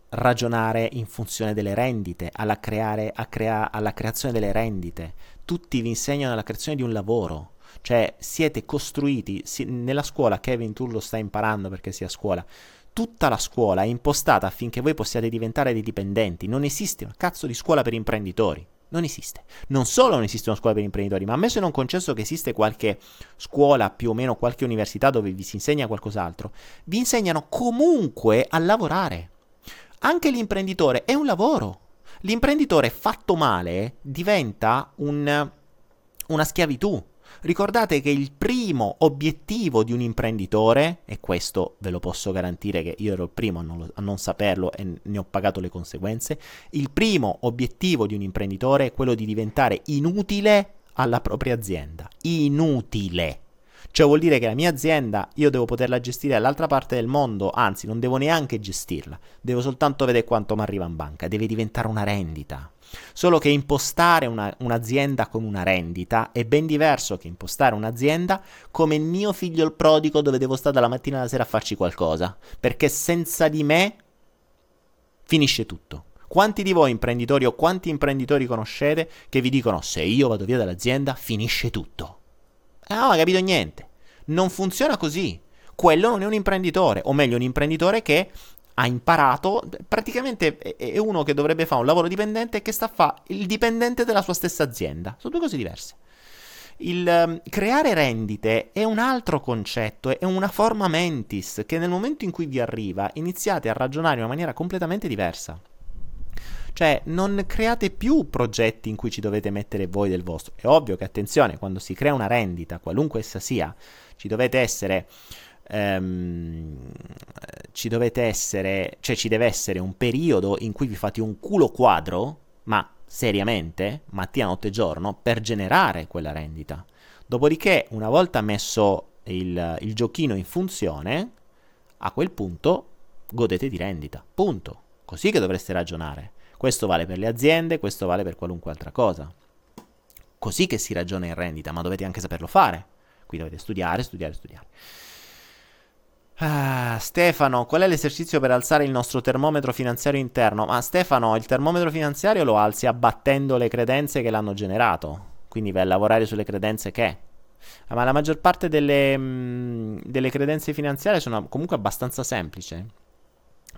ragionare in funzione delle rendite, alla, creare, crea, alla creazione delle rendite. Tutti vi insegnano la creazione di un lavoro. Cioè, siete costruiti si, nella scuola, Kevin, tu lo stai imparando perché sia a scuola. Tutta la scuola è impostata affinché voi possiate diventare dei dipendenti. Non esiste una cazzo di scuola per imprenditori. Non esiste. Non solo non esiste una scuola per imprenditori, ma ammesso e non concesso che esiste qualche scuola, più o meno qualche università dove vi si insegna qualcos'altro, vi insegnano comunque a lavorare. Anche l'imprenditore è un lavoro. L'imprenditore fatto male diventa un, una schiavitù. Ricordate che il primo obiettivo di un imprenditore, e questo ve lo posso garantire che io ero il primo a non, a non, saperlo e ne ho pagato le conseguenze, il primo obiettivo di un imprenditore è quello di diventare inutile alla propria azienda. Inutile. Cioè vuol dire che la mia azienda io devo poterla gestire dall'altra parte del mondo, anzi non devo neanche gestirla, devo soltanto vedere quanto mi arriva in banca, deve diventare una rendita. Solo che impostare una, un'azienda con una rendita è ben diverso che impostare un'azienda come il mio figlio il prodigo dove devo stare dalla mattina alla sera a farci qualcosa. Perché senza di me finisce tutto. Quanti di voi imprenditori o quanti imprenditori conoscete che vi dicono se io vado via dall'azienda finisce tutto? No, non hai capito niente. Non funziona così. Quello non è un imprenditore, o meglio un imprenditore che ha imparato, praticamente è uno che dovrebbe fare un lavoro dipendente e che sta a fare il dipendente della sua stessa azienda. Sono due cose diverse. Il um, creare rendite è un altro concetto, è una forma mentis che nel momento in cui vi arriva iniziate a ragionare in una maniera completamente diversa. Cioè, non create più progetti in cui ci dovete mettere voi del vostro. È ovvio che, attenzione, quando si crea una rendita, qualunque essa sia, ci dovete essere ehm, ci dovete essere, cioè ci deve essere un periodo in cui vi fate un culo quadro, ma seriamente, mattina, notte e giorno, per generare quella rendita. Dopodiché, una volta messo il, il giochino in funzione, a quel punto godete di rendita. Punto. Così che dovreste ragionare. Questo vale per le aziende, questo vale per qualunque altra cosa. Così che si ragiona in rendita, ma dovete anche saperlo fare. Qui dovete studiare, studiare, studiare. Ah, Stefano, qual è l'esercizio per alzare il nostro termometro finanziario interno? Ma Stefano, il termometro finanziario lo alzi abbattendo le credenze che l'hanno generato. Quindi vai a lavorare sulle credenze che. Ah, ma la maggior parte delle, mh, mm, delle credenze finanziarie sono comunque abbastanza semplici.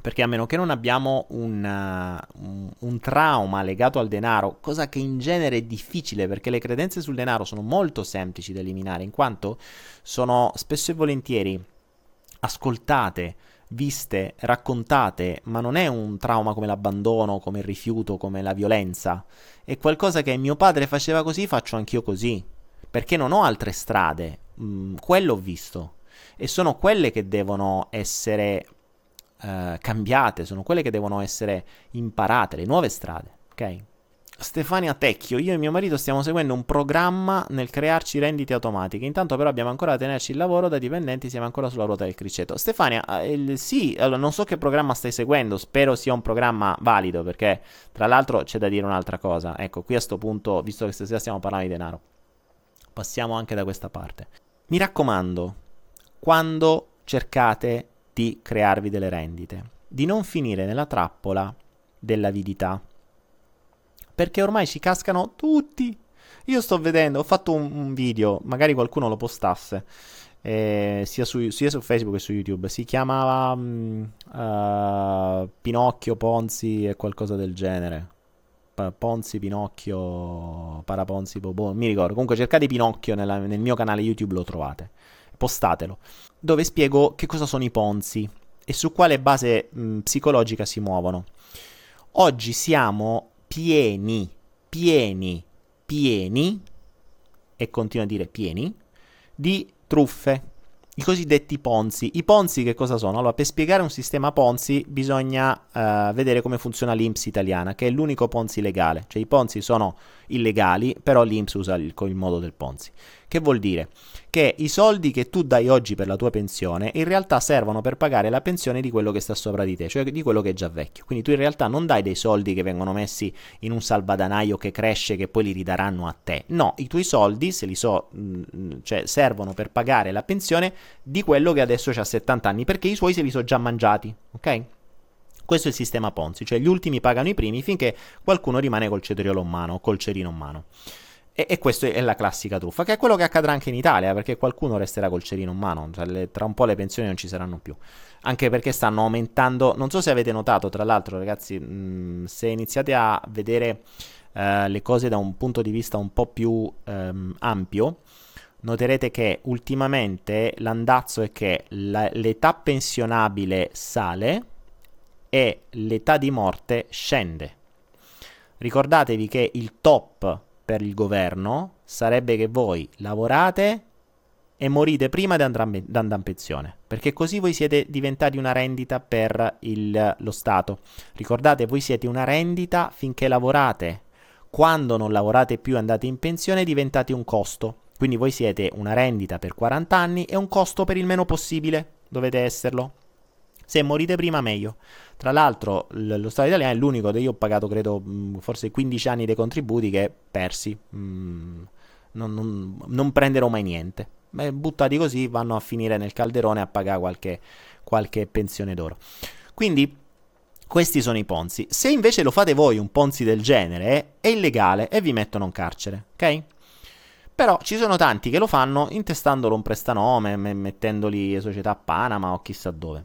Perché a meno che non abbiamo un, uh, un, un, trauma legato al denaro, cosa che in genere è difficile perché le credenze sul denaro sono molto semplici da eliminare, in quanto sono spesso e volentieri ascoltate, viste, raccontate, ma non è un trauma come l'abbandono, come il rifiuto, come la violenza. È qualcosa che mio padre faceva così, faccio anch'io così. Perché non ho altre strade. Mm, quello ho visto. E sono quelle che devono essere uh, cambiate, sono quelle che devono essere imparate, le nuove strade. Ok? Stefania Tecchio, io e mio marito stiamo seguendo un programma nel crearci rendite automatiche. Intanto, però, abbiamo ancora da tenerci il lavoro da dipendenti, siamo ancora sulla ruota del criceto. Stefania, eh, sì, allora, non so che programma stai seguendo, spero sia un programma valido, perché tra l'altro c'è da dire un'altra cosa. Ecco, qui a questo punto, visto che stasera stiamo parlando di denaro, passiamo anche da questa parte. Mi raccomando, quando cercate di crearvi delle rendite, di non finire nella trappola dell'avidità perché ormai ci cascano tutti. Io sto vedendo, ho fatto un, un video, magari qualcuno lo postasse, eh, sia, su, sia, su, Facebook che su YouTube. Si chiamava um, uh, Pinocchio, Ponzi e qualcosa del genere. Ponzi, Pinocchio, Paraponzi, Bobo, mi ricordo. Comunque cercate Pinocchio nella, nel mio canale YouTube, lo trovate. Postatelo. Dove spiego che cosa sono i Ponzi e su quale base mh, psicologica si muovono. Oggi siamo pieni, pieni, pieni, e continua a dire pieni, di truffe, i cosiddetti Ponzi. I Ponzi che cosa sono? Allora, per spiegare un sistema Ponzi bisogna uh, vedere come funziona l'Inps italiana, che è l'unico Ponzi legale. Cioè i Ponzi sono illegali, però l'Inps usa il, il modo del Ponzi. Che vuol dire? Che i soldi che tu dai oggi per la tua pensione in realtà servono per pagare la pensione di quello che sta sopra di te, cioè di quello che è già vecchio. Quindi tu in realtà non dai dei soldi che vengono messi in un salvadanaio che cresce che poi li ridaranno a te. No, i tuoi soldi, se li so, mh, mm, cioè servono per pagare la pensione di quello che adesso ha 70 anni, perché i suoi se li sono già mangiati, ok? Questo è il sistema Ponzi, cioè gli ultimi pagano i primi finché qualcuno rimane col cetriolo in mano, col cerino in mano. E, e questa è la classica truffa, che è quello che accadrà anche in Italia, perché qualcuno resterà col cerino in mano, cioè le, tra un po' le pensioni non ci saranno più. Anche perché stanno aumentando, non so se avete notato, tra l'altro ragazzi, mh, se iniziate a vedere uh, le cose da un punto di vista un po' più um, ampio, noterete che ultimamente l'andazzo è che la, l'età pensionabile sale e l'età di morte scende. Ricordatevi che il top per il governo sarebbe che voi lavorate e morite prima di andare in pensione, perché così voi siete diventati una rendita per il, lo Stato. Ricordate, voi siete una rendita finché lavorate. Quando non lavorate più e andate in pensione diventate un costo. Quindi voi siete una rendita per 40 anni e un costo per il meno possibile. Dovete esserlo. Se morite prima, meglio. Tra l'altro, l- lo Stato italiano è l'unico dove io ho pagato, credo, mh, forse 15 anni dei contributi che persi. Mh, non, non, non, prenderò mai niente. Beh, buttati così vanno a finire nel calderone a pagare qualche, qualche pensione d'oro. Quindi, questi sono i ponzi. Se invece lo fate voi un ponzi del genere, è illegale e vi mettono in carcere, ok? Però ci sono tanti che lo fanno intestandolo un prestanome, mettendoli società a Panama o chissà dove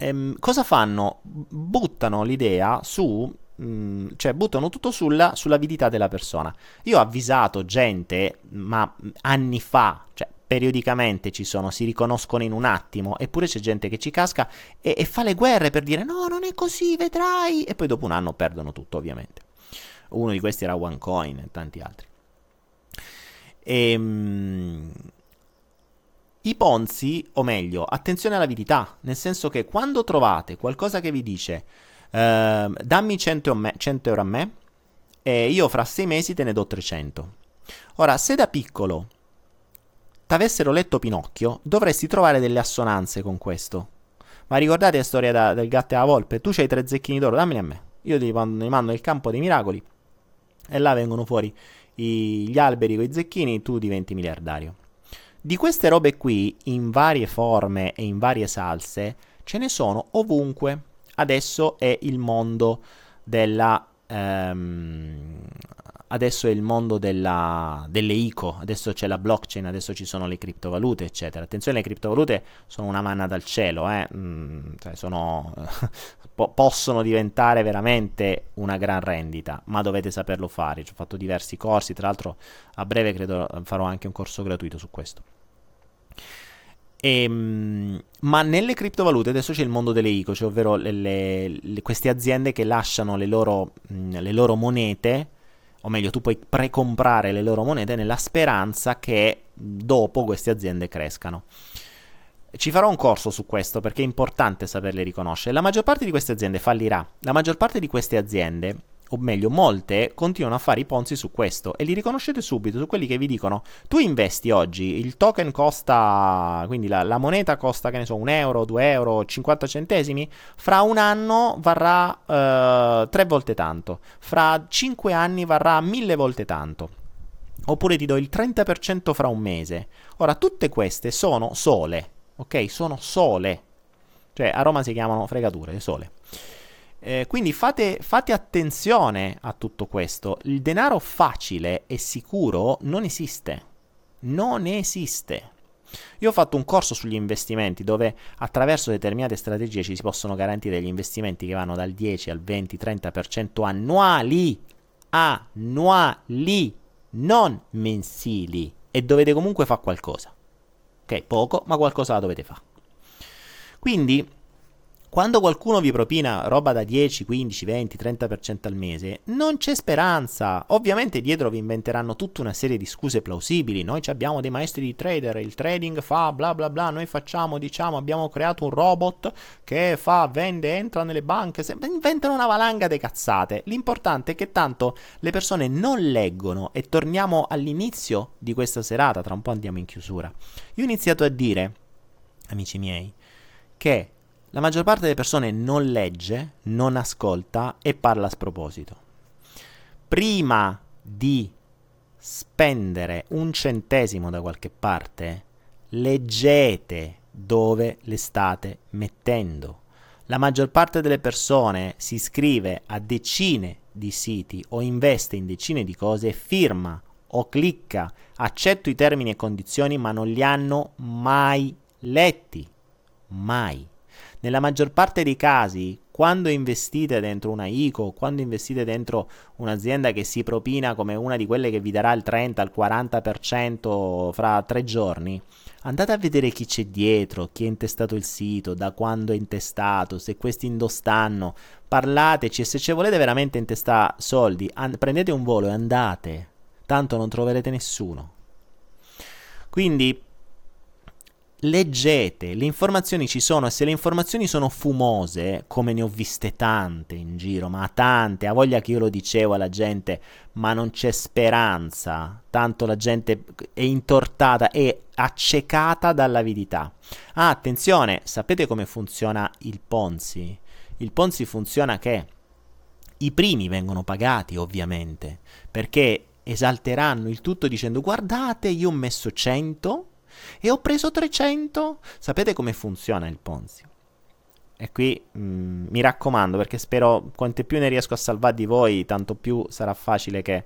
ehm, cosa fanno? Buttano l'idea su mm, cioè buttano tutto sulla, sull'avidità della persona. Io ho avvisato gente, ma anni fa, cioè periodicamente ci sono, si riconoscono in un attimo, eppure c'è gente che ci casca e, e, fa le guerre per dire no, non è così, vedrai, e poi dopo un anno perdono tutto, ovviamente. Uno di questi era OneCoin e tanti altri. Ehm, I Ponzi, o meglio, attenzione all'avidità, nel senso che quando trovate qualcosa che vi dice eh, dammi 100, me, 100 euro a me e io fra 6 mesi te ne do 300. Ora, se da piccolo t'avessero letto Pinocchio, dovresti trovare delle assonanze con questo. Ma ricordate la storia da, del gatto e la volpe? Tu c'hai tre zecchini d'oro, dammeli a me. Io ti mando, ti mando nel campo dei miracoli e là vengono fuori i, gli alberi con i zecchini, tu diventi miliardario. Di queste robe qui, in varie forme e in varie salse, ce ne sono ovunque. Adesso è il mondo della... Ehm, adesso è il mondo della, delle ICO, adesso c'è la blockchain, adesso ci sono le criptovalute, eccetera. Attenzione, le criptovalute sono una manna dal cielo, eh? mm, cioè sono, po- possono diventare veramente una gran rendita, ma dovete saperlo fare. Ho fatto diversi corsi, tra l'altro a breve credo farò anche un corso gratuito su questo. E, ehm, ma nelle criptovalute adesso c'è il mondo delle ICO, cioè ovvero le, le, le, queste aziende che lasciano le loro, mh, le loro monete, o meglio tu puoi precomprare le loro monete nella speranza che dopo queste aziende crescano. Ci farò un corso su questo perché è importante saperle riconoscere. La maggior parte di queste aziende fallirà. La maggior parte di queste aziende, o meglio molte, continuano a fare i ponzi su questo e li riconoscete subito su quelli che vi dicono tu investi oggi, il token costa, quindi la, la moneta costa, che ne so, un euro, due euro, 50 centesimi, fra un anno varrà uh, tre volte tanto, fra cinque anni varrà mille volte tanto. Oppure ti do il 30% fra un mese. Ora, tutte queste sono sole, ok? Sono sole. Cioè a Roma si chiamano fregature, le sole. Eh, quindi fate, fate, attenzione a tutto questo. Il denaro facile e sicuro non esiste. Non esiste. Io ho fatto un corso sugli investimenti dove attraverso determinate strategie ci si possono garantire degli investimenti che vanno dal 10 al 20-30% annuali. Annuali, non mensili. E dovete comunque fare qualcosa. Ok, poco, ma qualcosa la dovete fare. Quindi, quando qualcuno vi propina roba da 10, 15, 20, 30% al mese, non c'è speranza. Ovviamente dietro vi inventeranno tutta una serie di scuse plausibili. Noi abbiamo dei maestri di trader, il trading fa bla bla bla, noi facciamo, diciamo, abbiamo creato un robot che fa, vende, entra nelle banche, se... inventano una valanga di cazzate. L'importante è che tanto le persone non leggono e torniamo all'inizio di questa serata, tra un po' andiamo in chiusura. Io ho iniziato a dire, amici miei, che la maggior parte delle persone non legge, non ascolta e parla a sproposito. Prima di spendere un centesimo da qualche parte, leggete dove le state mettendo. La maggior parte delle persone si iscrive a decine di siti o investe in decine di cose e firma o clicca accetto i termini e condizioni ma non li hanno mai letti. Mai. Nella maggior parte dei casi, quando investite dentro una ICO, quando investite dentro un'azienda che si propina come una di quelle che vi darà il 30, il 40% fra tre giorni, andate a vedere chi c'è dietro, chi ha intestato il sito, da quando è intestato, se questi indostanno, parlateci e se ci volete veramente intestare soldi, an- prendete un volo e andate, tanto non troverete nessuno. Quindi leggete, le informazioni ci sono e se le informazioni sono fumose, come ne ho viste tante in giro, ma tante, ha voglia che io lo dicevo alla gente, ma non c'è speranza, tanto la gente è intortata e accecata dall'avidità. Ah, attenzione, sapete come funziona il Ponzi? Il Ponzi funziona che i primi vengono pagati, ovviamente, perché esalteranno il tutto dicendo guardate, io ho messo 100 e ho preso 300. Sapete come funziona il Ponzi? E qui mh, mm, mi raccomando perché spero quante più ne riesco a salvare di voi, tanto più sarà facile che,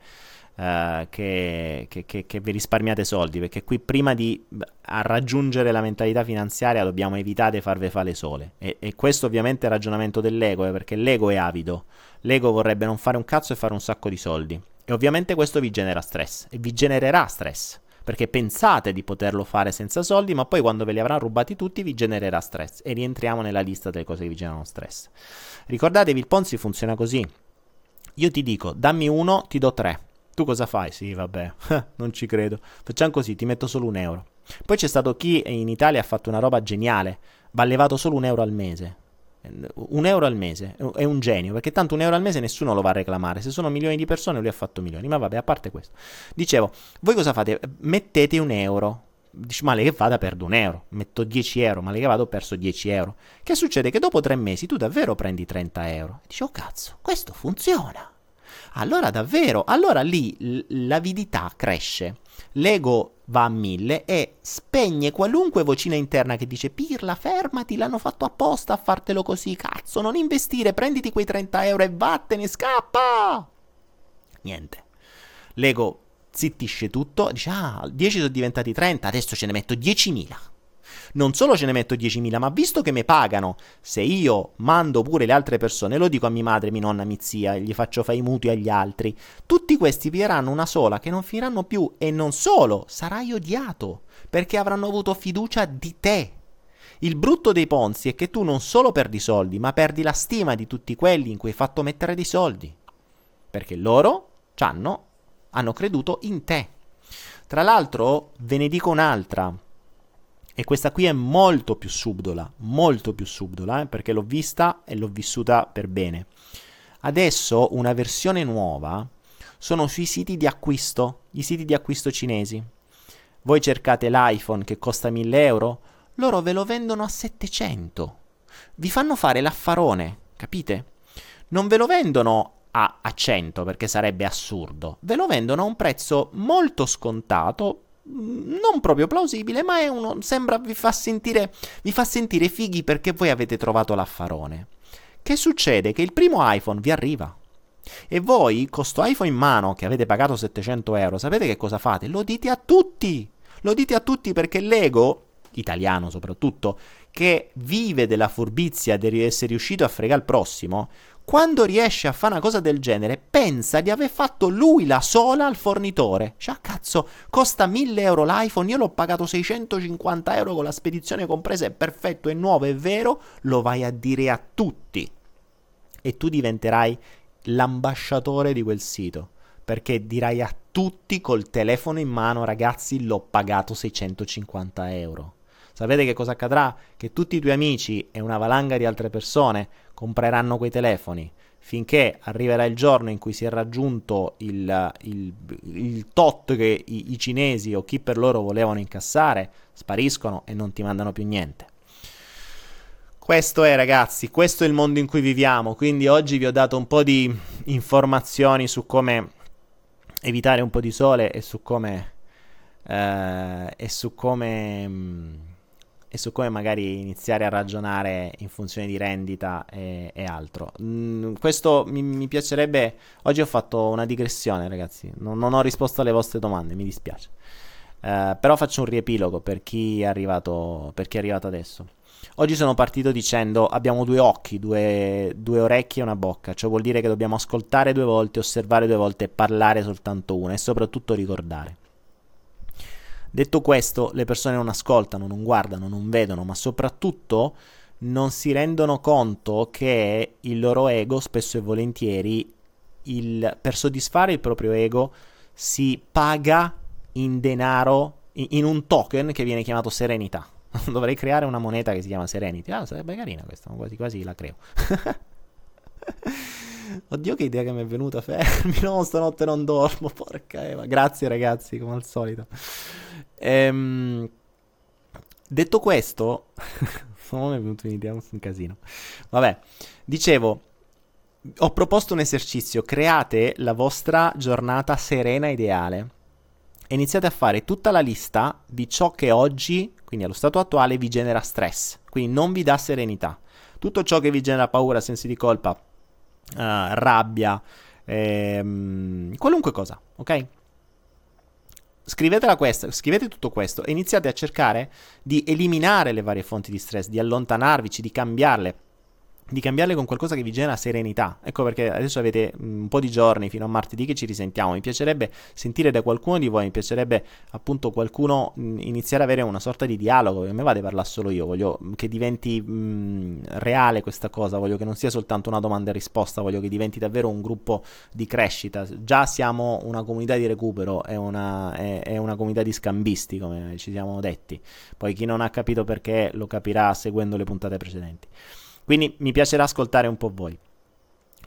uh, che, che, che, vi risparmiate soldi. Perché qui prima di raggiungere la mentalità finanziaria dobbiamo evitare di farvi fare le sole. E, e, questo ovviamente è il ragionamento dell'ego, eh, perché l'ego è avido. L'ego vorrebbe non fare un cazzo e fare un sacco di soldi. E ovviamente questo vi genera stress e vi genererà stress perché pensate di poterlo fare senza soldi, ma poi quando ve li avrà rubati tutti vi genererà stress e rientriamo nella lista delle cose che vi generano stress. Ricordatevi, il Ponzi funziona così. Io ti dico, dammi uno, ti do tre. Tu cosa fai? Sì, vabbè, non ci credo. Facciamo così, ti metto solo un euro. Poi c'è stato chi in Italia ha fatto una roba geniale, va levato solo un euro al mese. Un euro al mese è un genio perché tanto un euro al mese nessuno lo va a reclamare. Se sono milioni di persone, lui ha fatto milioni. Ma vabbè, a parte questo, dicevo, voi cosa fate? Mettete un euro dici male che vada perdo un euro, metto 10 euro, male che vado ho perso 10 euro. Che succede? Che dopo tre mesi tu davvero prendi 30 euro. E dici oh cazzo, questo funziona. Allora davvero, allora lì l'avidità cresce, l'ego va a mille e spegne qualunque vocina interna che dice Pirla fermati, l'hanno fatto apposta a fartelo così, cazzo, non investire, prenditi quei 30 euro e vattene, scappa! Niente. L'ego zittisce tutto, dice ah, 10 sono diventati 30, adesso ce ne metto 10.000. Non solo ce ne metto 10.000, ma visto che mi pagano, se io mando pure le altre persone, lo dico a mia madre, mia nonna, mia zia, gli faccio fare i mutui agli altri, tutti questi piglieranno una sola che non finiranno più e non solo, sarai odiato, perché avranno avuto fiducia di te. Il brutto dei Ponzi è che tu non solo perdi soldi, ma perdi la stima di tutti quelli in cui hai fatto mettere dei soldi. Perché loro hanno hanno creduto in te. Tra l'altro, ve ne dico un'altra. E questa qui è molto più subdola, molto più subdola, eh, perché l'ho vista e l'ho vissuta per bene. Adesso una versione nuova sono sui siti di acquisto, i siti di acquisto cinesi. Voi cercate l'iPhone che costa 1000 euro, loro ve lo vendono a 700. Vi fanno fare l'affarone, capite? Non ve lo vendono a, a 100 perché sarebbe assurdo. Ve lo vendono a un prezzo molto scontato, non proprio plausibile, ma è uno, sembra vi fa sentire, vi fa sentire fighi perché voi avete trovato l'affarone. Che succede? Che il primo iPhone vi arriva. E voi, con sto iPhone in mano che avete pagato 700 euro, sapete che cosa fate? Lo dite a tutti! Lo dite a tutti perché l'ego, italiano soprattutto, che vive della furbizia di essere riuscito a fregare il prossimo, quando riesce a fare una cosa del genere, pensa di aver fatto lui la sola al fornitore. Cioè, cazzo, costa 1000 euro l'iPhone, io l'ho pagato 650 euro con la spedizione compresa, è perfetto, è nuovo, è vero, lo vai a dire a tutti. E tu diventerai l'ambasciatore di quel sito. Perché dirai a tutti col telefono in mano, ragazzi, l'ho pagato 650 euro. Sapete che cosa accadrà? Che tutti i tuoi amici e una valanga di altre persone compreranno quei telefoni finché arriverà il giorno in cui si è raggiunto il, il, il tot che i, i, cinesi o chi per loro volevano incassare, spariscono e non ti mandano più niente. Questo è ragazzi, questo è il mondo in cui viviamo, quindi oggi vi ho dato un po' di informazioni su come evitare un po' di sole e su come... Eh, e su come... Mh, mm, e su come magari iniziare a ragionare in funzione di rendita e, e altro. Mm, questo mi, mi, piacerebbe. Oggi ho fatto una digressione, ragazzi. Non, non ho risposto alle vostre domande, mi dispiace. Uh, però faccio un riepilogo per chi, è arrivato, per chi è arrivato adesso. Oggi sono partito dicendo abbiamo due occhi, due, due orecchie e una bocca, ciò vuol dire che dobbiamo ascoltare due volte, osservare due volte parlare soltanto una e soprattutto ricordare. Detto questo, le persone non ascoltano, non guardano, non vedono, ma soprattutto non si rendono conto che il loro ego spesso e volentieri il, per soddisfare il proprio ego si paga in denaro, in, in un token che viene chiamato serenità. Dovrei creare una moneta che si chiama Serenity. Ah, sarebbe carina questa, quasi quasi la creo. Oddio, che idea che mi è venuta. Fermi, no, stanotte non dormo. Porca Eva. Grazie, ragazzi, come al solito. Ehm, detto questo, non è venuto un'idea, un casino. Vabbè, dicevo, ho proposto un esercizio. Create la vostra giornata serena ideale. E iniziate a fare tutta la lista di ciò che oggi, quindi allo stato attuale, vi genera stress. Quindi non vi dà serenità. Tutto ciò che vi genera paura, sensi di colpa, uh, rabbia, ehm, qualunque cosa, ok? Scrivetela questa, scrivete tutto questo e iniziate a cercare di eliminare le varie fonti di stress, di allontanarvici, di cambiarle. Di cambiarle con qualcosa che vi genera serenità. Ecco perché adesso avete mm, un po' di giorni fino a martedì che ci risentiamo. Mi piacerebbe sentire da qualcuno di voi, mi piacerebbe appunto qualcuno mm, iniziare ad avere una sorta di dialogo. A me va di parlare solo io, voglio che diventi mh, mm, reale questa cosa, voglio che non sia soltanto una domanda e risposta, voglio che diventi davvero un gruppo di crescita. Già siamo una comunità di recupero, è una, è, è una comunità di scambisti, come ci siamo detti. Poi chi non ha capito perché lo capirà seguendo le puntate precedenti. Quindi mi piacerà ascoltare un po' voi.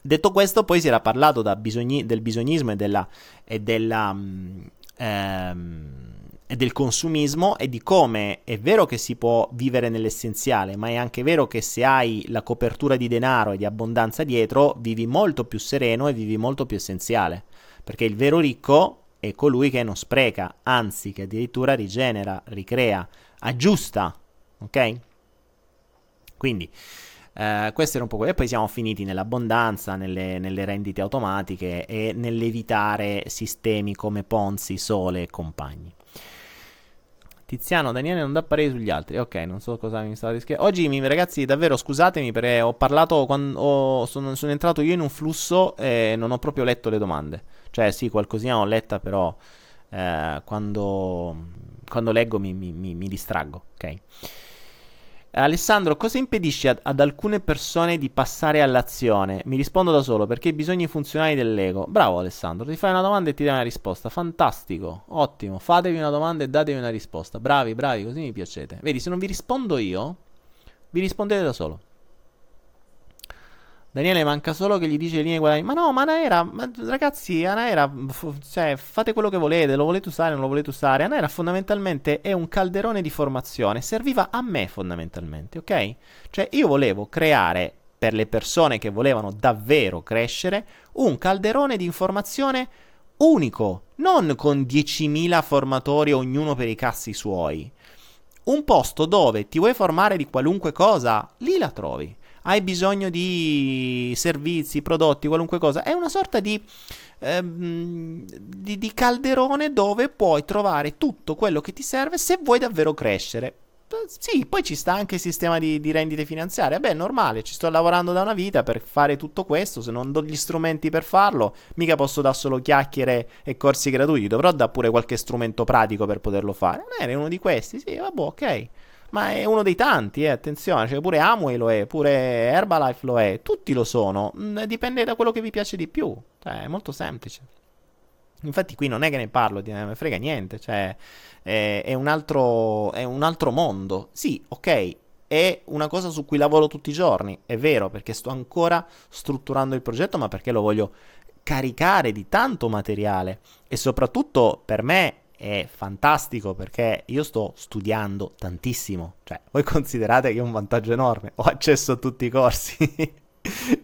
Detto questo, poi si era parlato bisogni, del bisognismo e, della, e, della, um, ehm, e del consumismo e di come è vero che si può vivere nell'essenziale, ma è anche vero che se hai la copertura di denaro e di abbondanza dietro, vivi molto più sereno e vivi molto più essenziale. Perché il vero ricco è colui che non spreca, anzi che addirittura rigenera, ricrea, aggiusta. Ok? Quindi eh, questo era un po' quello. E poi siamo finiti nell'abbondanza, nelle, nelle rendite automatiche e nell'evitare sistemi come Ponzi, Sole e compagni. Tiziano, Daniele non dà parere sugli altri. Ok, non so cosa mi stava rischiando. Oggi, mi, ragazzi, davvero scusatemi perché ho parlato quando ho, sono, sono, entrato io in un flusso e non ho proprio letto le domande. Cioè, sì, qualcosina ho letta, però eh, quando, quando leggo mi, mi, mi distraggo. Ok. Alessandro, cosa impedisce ad, ad, alcune persone di passare all'azione? Mi rispondo da solo perché i bisogni funzionali dell'ego. Bravo Alessandro, ti fai una domanda e ti dai una risposta. Fantastico, ottimo. Fatevi una domanda e datevi una risposta. Bravi, bravi, così mi piacete. Vedi, se non vi rispondo io, vi rispondete da solo. Daniele manca solo che gli dice le linee guadagni. Ma no, ma Anaera, ma ragazzi, Anaera, f- cioè, fate quello che volete, lo volete usare, non lo volete usare. Anaera fondamentalmente è un calderone di formazione, serviva a me fondamentalmente, ok? Cioè, io volevo creare per le persone che volevano davvero crescere un calderone di informazione unico, non con 10.000 formatori ognuno per i cazzi suoi. Un posto dove ti vuoi formare di qualunque cosa, lì la trovi hai bisogno di servizi, prodotti, qualunque cosa. È una sorta di, ehm, di, di calderone dove puoi trovare tutto quello che ti serve se vuoi davvero crescere. Sì, poi ci sta anche il sistema di, di, rendite finanziarie. Beh, è normale, ci sto lavorando da una vita per fare tutto questo. Se non do gli strumenti per farlo, mica posso dare solo chiacchiere e corsi gratuiti. Dovrò dare pure qualche strumento pratico per poterlo fare. Non è uno di questi, sì, vabbè, ok ma è uno dei tanti, eh, attenzione, cioè pure Amway lo è, pure Herbalife lo è, tutti lo sono, mm, dipende da quello che vi piace di più, cioè è molto semplice. Infatti qui non è che ne parlo, non me frega niente, cioè è, è, un altro, è un altro mondo. Sì, ok, è una cosa su cui lavoro tutti i giorni, è vero, perché sto ancora strutturando il progetto, ma perché lo voglio caricare di tanto materiale e soprattutto per me è fantastico perché io sto studiando tantissimo. Cioè, voi considerate che è un vantaggio enorme, ho accesso a tutti i corsi.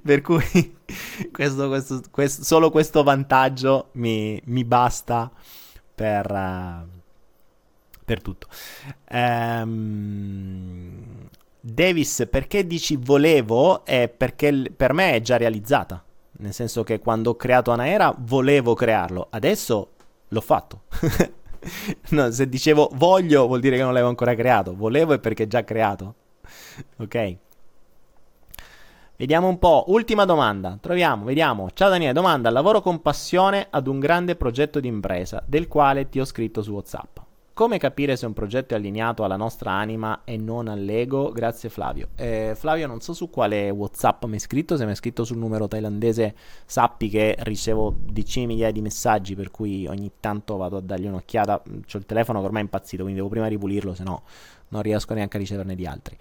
per cui questo, questo, questo, solo questo vantaggio mi, mi basta per, uh, per tutto. Um, Davis, perché dici volevo? È perché per me è già realizzata. Nel senso che quando ho creato Anaera volevo crearlo, adesso l'ho fatto. no, se dicevo voglio vuol dire che non l'avevo ancora creato. Volevo è perché è già creato. Ok. Vediamo un po'. Ultima domanda. Troviamo, vediamo. Ciao Daniele, domanda. Lavoro con passione ad un grande progetto di impresa, del quale ti ho scritto su WhatsApp. Come capire se un progetto è allineato alla nostra anima e non all'ego? Grazie Flavio. Eh, Flavio, non so su quale WhatsApp mi hai scritto, se mi hai scritto sul numero thailandese sappi che ricevo decine di migliaia di messaggi per cui ogni tanto vado a dargli un'occhiata. Ho il telefono che ormai è impazzito, quindi devo prima ripulirlo, se no non riesco neanche a riceverne di altri.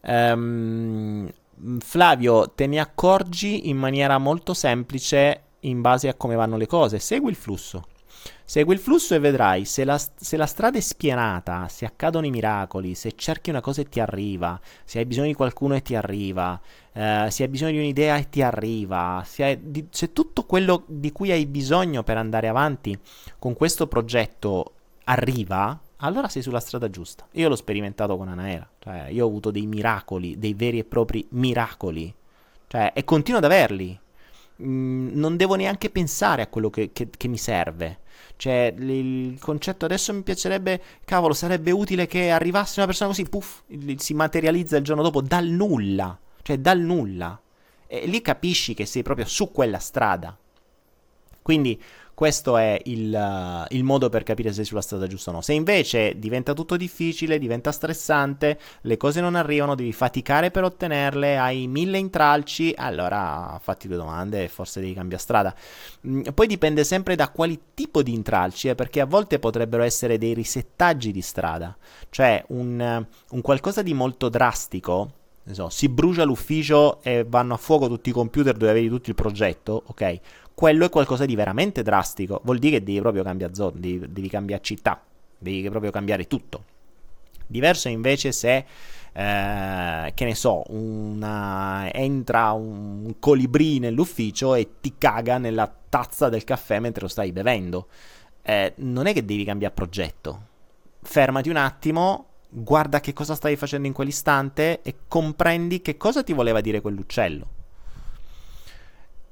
Um, Flavio, te ne accorgi in maniera molto semplice in base a come vanno le cose. Segui il flusso. Segui il flusso e vedrai se la, se la, strada è spianata, se accadono i miracoli, se cerchi una cosa e ti arriva, se hai bisogno di qualcuno e ti arriva, eh, se hai bisogno di un'idea e ti arriva, se, hai, di, se tutto quello di cui hai bisogno per andare avanti con questo progetto arriva, allora sei sulla strada giusta. Io l'ho sperimentato con Anaera, cioè io ho avuto dei miracoli, dei veri e propri miracoli, cioè, e continuo ad averli. Mm, non devo neanche pensare a quello che, che, che mi serve. Cioè, il concetto adesso mi piacerebbe, cavolo, sarebbe utile che arrivasse una persona così, puff, si materializza il giorno dopo dal nulla. cioè dal nulla. E lì capisci che sei proprio su quella strada. Quindi questo è il, uh, il, modo per capire se sei sulla strada giusta o no. Se invece diventa tutto difficile, diventa stressante, le cose non arrivano, devi faticare per ottenerle, hai mille intralci, allora fatti due domande e forse devi cambiare strada. Mm, poi dipende sempre da quali tipo di intralci, eh, perché a volte potrebbero essere dei risettaggi di strada, cioè un, un qualcosa di molto drastico. So, si brucia l'ufficio e vanno a fuoco tutti i computer dove avevi tutto il progetto, ok? quello è qualcosa di veramente drastico. Vuol dire che devi proprio cambiare zona, devi, devi cambiare città, devi proprio cambiare tutto. Diverso invece se, eh, che ne so, una, entra un colibrì nell'ufficio e ti caga nella tazza del caffè mentre lo stai bevendo. Eh, non è che devi cambiare progetto. Fermati un attimo, guarda che cosa stai facendo in quell'istante e comprendi che cosa ti voleva dire quell'uccello.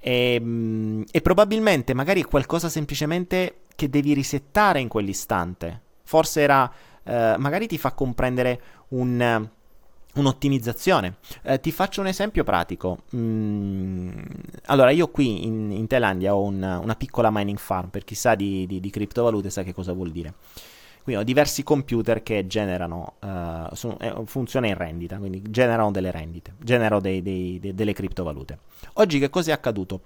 E, ehm, e probabilmente magari è qualcosa semplicemente che devi risettare in quell'istante. Forse era, eh, magari ti fa comprendere un, un'ottimizzazione. Eh, ti faccio un esempio pratico. Mm, allora, io qui in, in Thailandia ho un, una piccola mining farm, per chi sa di, di, di criptovalute sa che cosa vuol dire. Quindi ho diversi computer che generano, uh, sono, eh, funziona in rendita, quindi generano delle rendite, generano dei, dei, de, delle criptovalute. Oggi che cosa è accaduto?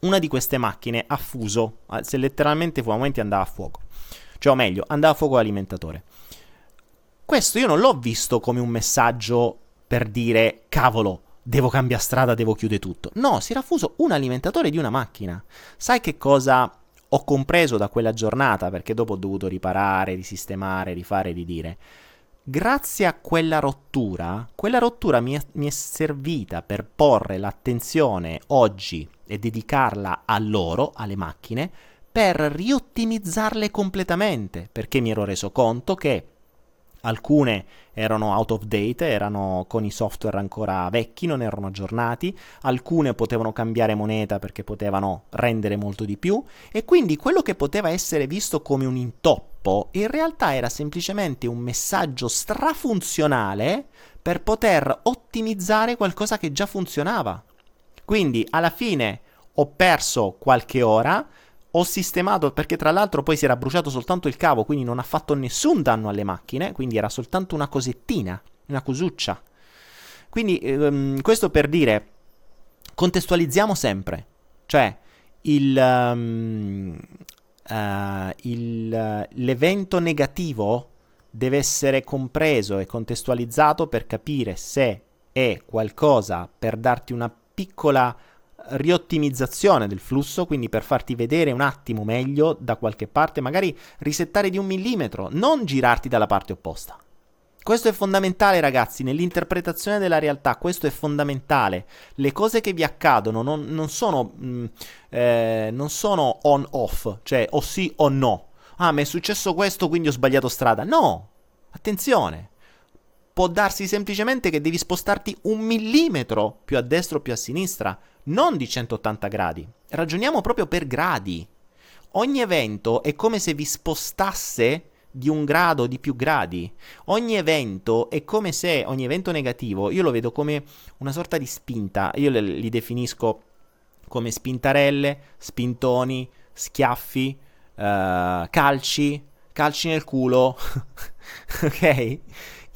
Una di queste macchine ha fuso, se letteralmente fu a momenti andava a fuoco, cioè o meglio, andava a fuoco l'alimentatore. Questo io non l'ho visto come un messaggio per dire cavolo, devo cambiare strada, devo chiudere tutto. No, si era fuso un alimentatore di una macchina. Sai che cosa ho compreso da quella giornata, perché dopo ho dovuto riparare, risistemare, rifare, ridire. Grazie a quella rottura, quella rottura mi è, mi è servita per porre l'attenzione oggi e dedicarla a loro, alle macchine, per riottimizzarle completamente, perché mi ero reso conto che Alcune erano out of date, erano con i software ancora vecchi, non erano aggiornati, alcune potevano cambiare moneta perché potevano rendere molto di più e quindi quello che poteva essere visto come un intoppo in realtà era semplicemente un messaggio strafunzionale per poter ottimizzare qualcosa che già funzionava. Quindi alla fine ho perso qualche ora, ho sistemato perché tra l'altro poi si era bruciato soltanto il cavo, quindi non ha fatto nessun danno alle macchine, quindi era soltanto una cosettina, una cosuccia. Quindi ehm, questo per dire, contestualizziamo sempre, cioè il, um, uh, il, l'evento negativo deve essere compreso e contestualizzato per capire se è qualcosa per darti una piccola riottimizzazione del flusso, quindi per farti vedere un attimo meglio da qualche parte, magari risettare di un millimetro, non girarti dalla parte opposta. Questo è fondamentale ragazzi, nell'interpretazione della realtà, questo è fondamentale. Le cose che vi accadono non, non sono, mh, mm, eh, sono on-off, cioè o sì o no. Ah, mi è successo questo, quindi ho sbagliato strada. No, attenzione. Può darsi semplicemente che devi spostarti un millimetro più a destra o più a sinistra non di 180 gradi. Ragioniamo proprio per gradi. Ogni evento è come se vi spostasse di un grado di più gradi. Ogni evento è come se ogni evento negativo io lo vedo come una sorta di spinta. Io li definisco come spintarelle, spintoni, schiaffi, uh, calci, calci nel culo. ok?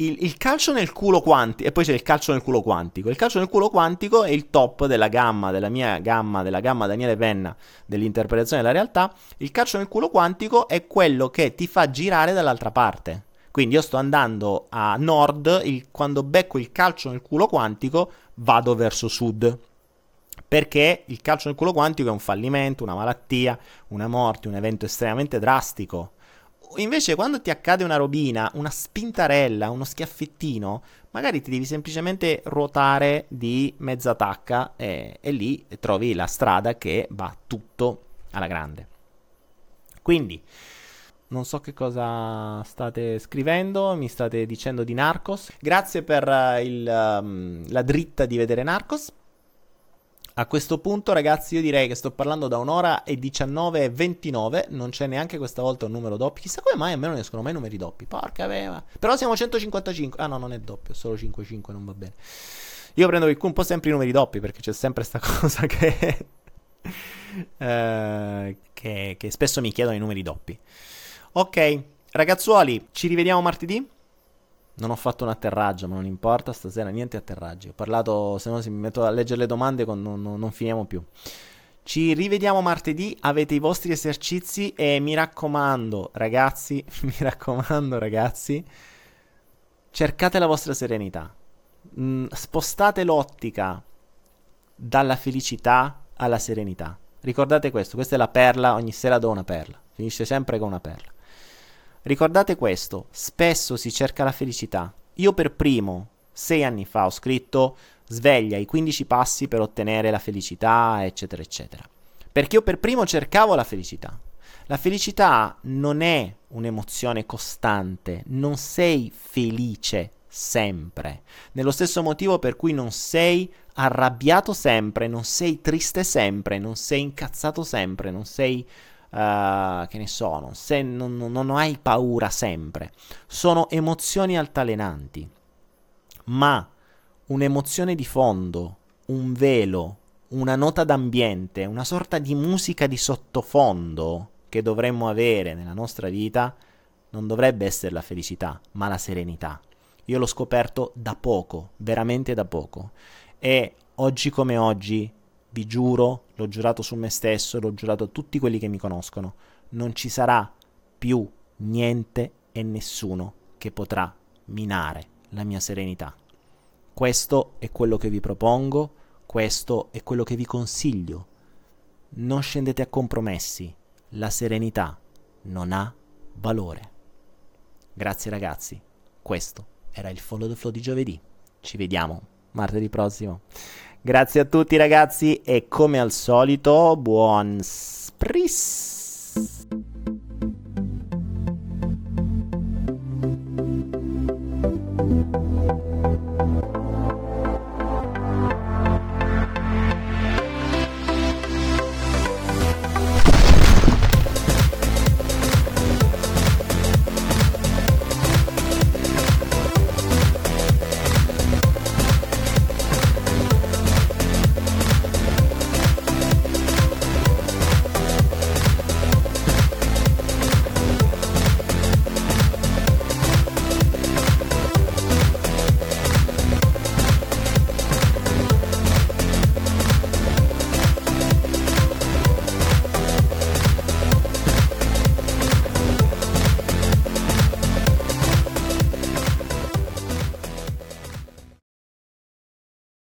Il, il, calcio nel culo quantico, e poi c'è il calcio nel culo quantico. Il calcio nel culo quantico è il top della gamma, della mia gamma, della gamma Daniele Penna dell'interpretazione della realtà. Il calcio nel culo quantico è quello che ti fa girare dall'altra parte. Quindi io sto andando a nord, il, quando becco il calcio nel culo quantico vado verso sud. Perché il calcio nel culo quantico è un fallimento, una malattia, una morte, un evento estremamente drastico invece quando ti accade una robina, una spintarella, uno schiaffettino, magari ti devi semplicemente ruotare di mezza tacca e, e lì trovi la strada che va tutto alla grande. Quindi, non so che cosa state scrivendo, mi state dicendo di Narcos. Grazie per uh, il, um, la dritta di vedere Narcos. A questo punto, ragazzi, io direi che sto parlando da un'ora e 19 e 29. Non c'è neanche questa volta un numero doppio. Chissà come mai a me non escono mai numeri doppi. Porca aveva. Però siamo 155. Ah, no, non è doppio, solo 55, non va bene. Io prendo un po' sempre i numeri doppi perché c'è sempre questa cosa che, uh, che, che spesso mi chiedono i numeri doppi. Ok, ragazzuoli, ci rivediamo martedì. Non ho fatto un atterraggio, ma non importa, stasera niente atterraggi. Ho parlato, se no si mi metto a leggere le domande con, non, non, finiamo più. Ci rivediamo martedì, avete i vostri esercizi e mi raccomando, ragazzi, mi raccomando, ragazzi, cercate la vostra serenità. Mm, spostate l'ottica dalla felicità alla serenità. Ricordate questo, questa è la perla, ogni sera do una perla, finisce sempre con una perla. Ricordate questo, spesso si cerca la felicità. Io per primo, sei anni fa, ho scritto sveglia i 15 passi per ottenere la felicità, eccetera, eccetera. Perché io per primo cercavo la felicità. La felicità non è un'emozione costante, non sei felice sempre. Nello stesso motivo per cui non sei arrabbiato sempre, non sei triste sempre, non sei incazzato sempre, non sei Uh, che ne so, non, non, non, non hai paura sempre. Sono emozioni altalenanti. Ma un'emozione di fondo, un velo, una nota d'ambiente, una sorta di musica di sottofondo che dovremmo avere nella nostra vita, non dovrebbe essere la felicità, ma la serenità. Io l'ho scoperto da poco, veramente da poco. E oggi come oggi vi giuro, l'ho giurato su me stesso, l'ho giurato a tutti quelli che mi conoscono, non ci sarà più niente e nessuno che potrà minare la mia serenità. Questo è quello che vi propongo, questo è quello che vi consiglio. Non scendete a compromessi, la serenità non ha valore. Grazie ragazzi, questo era il Follow the Flow di giovedì. Ci vediamo martedì prossimo. Grazie a tutti ragazzi e come al solito buon spris.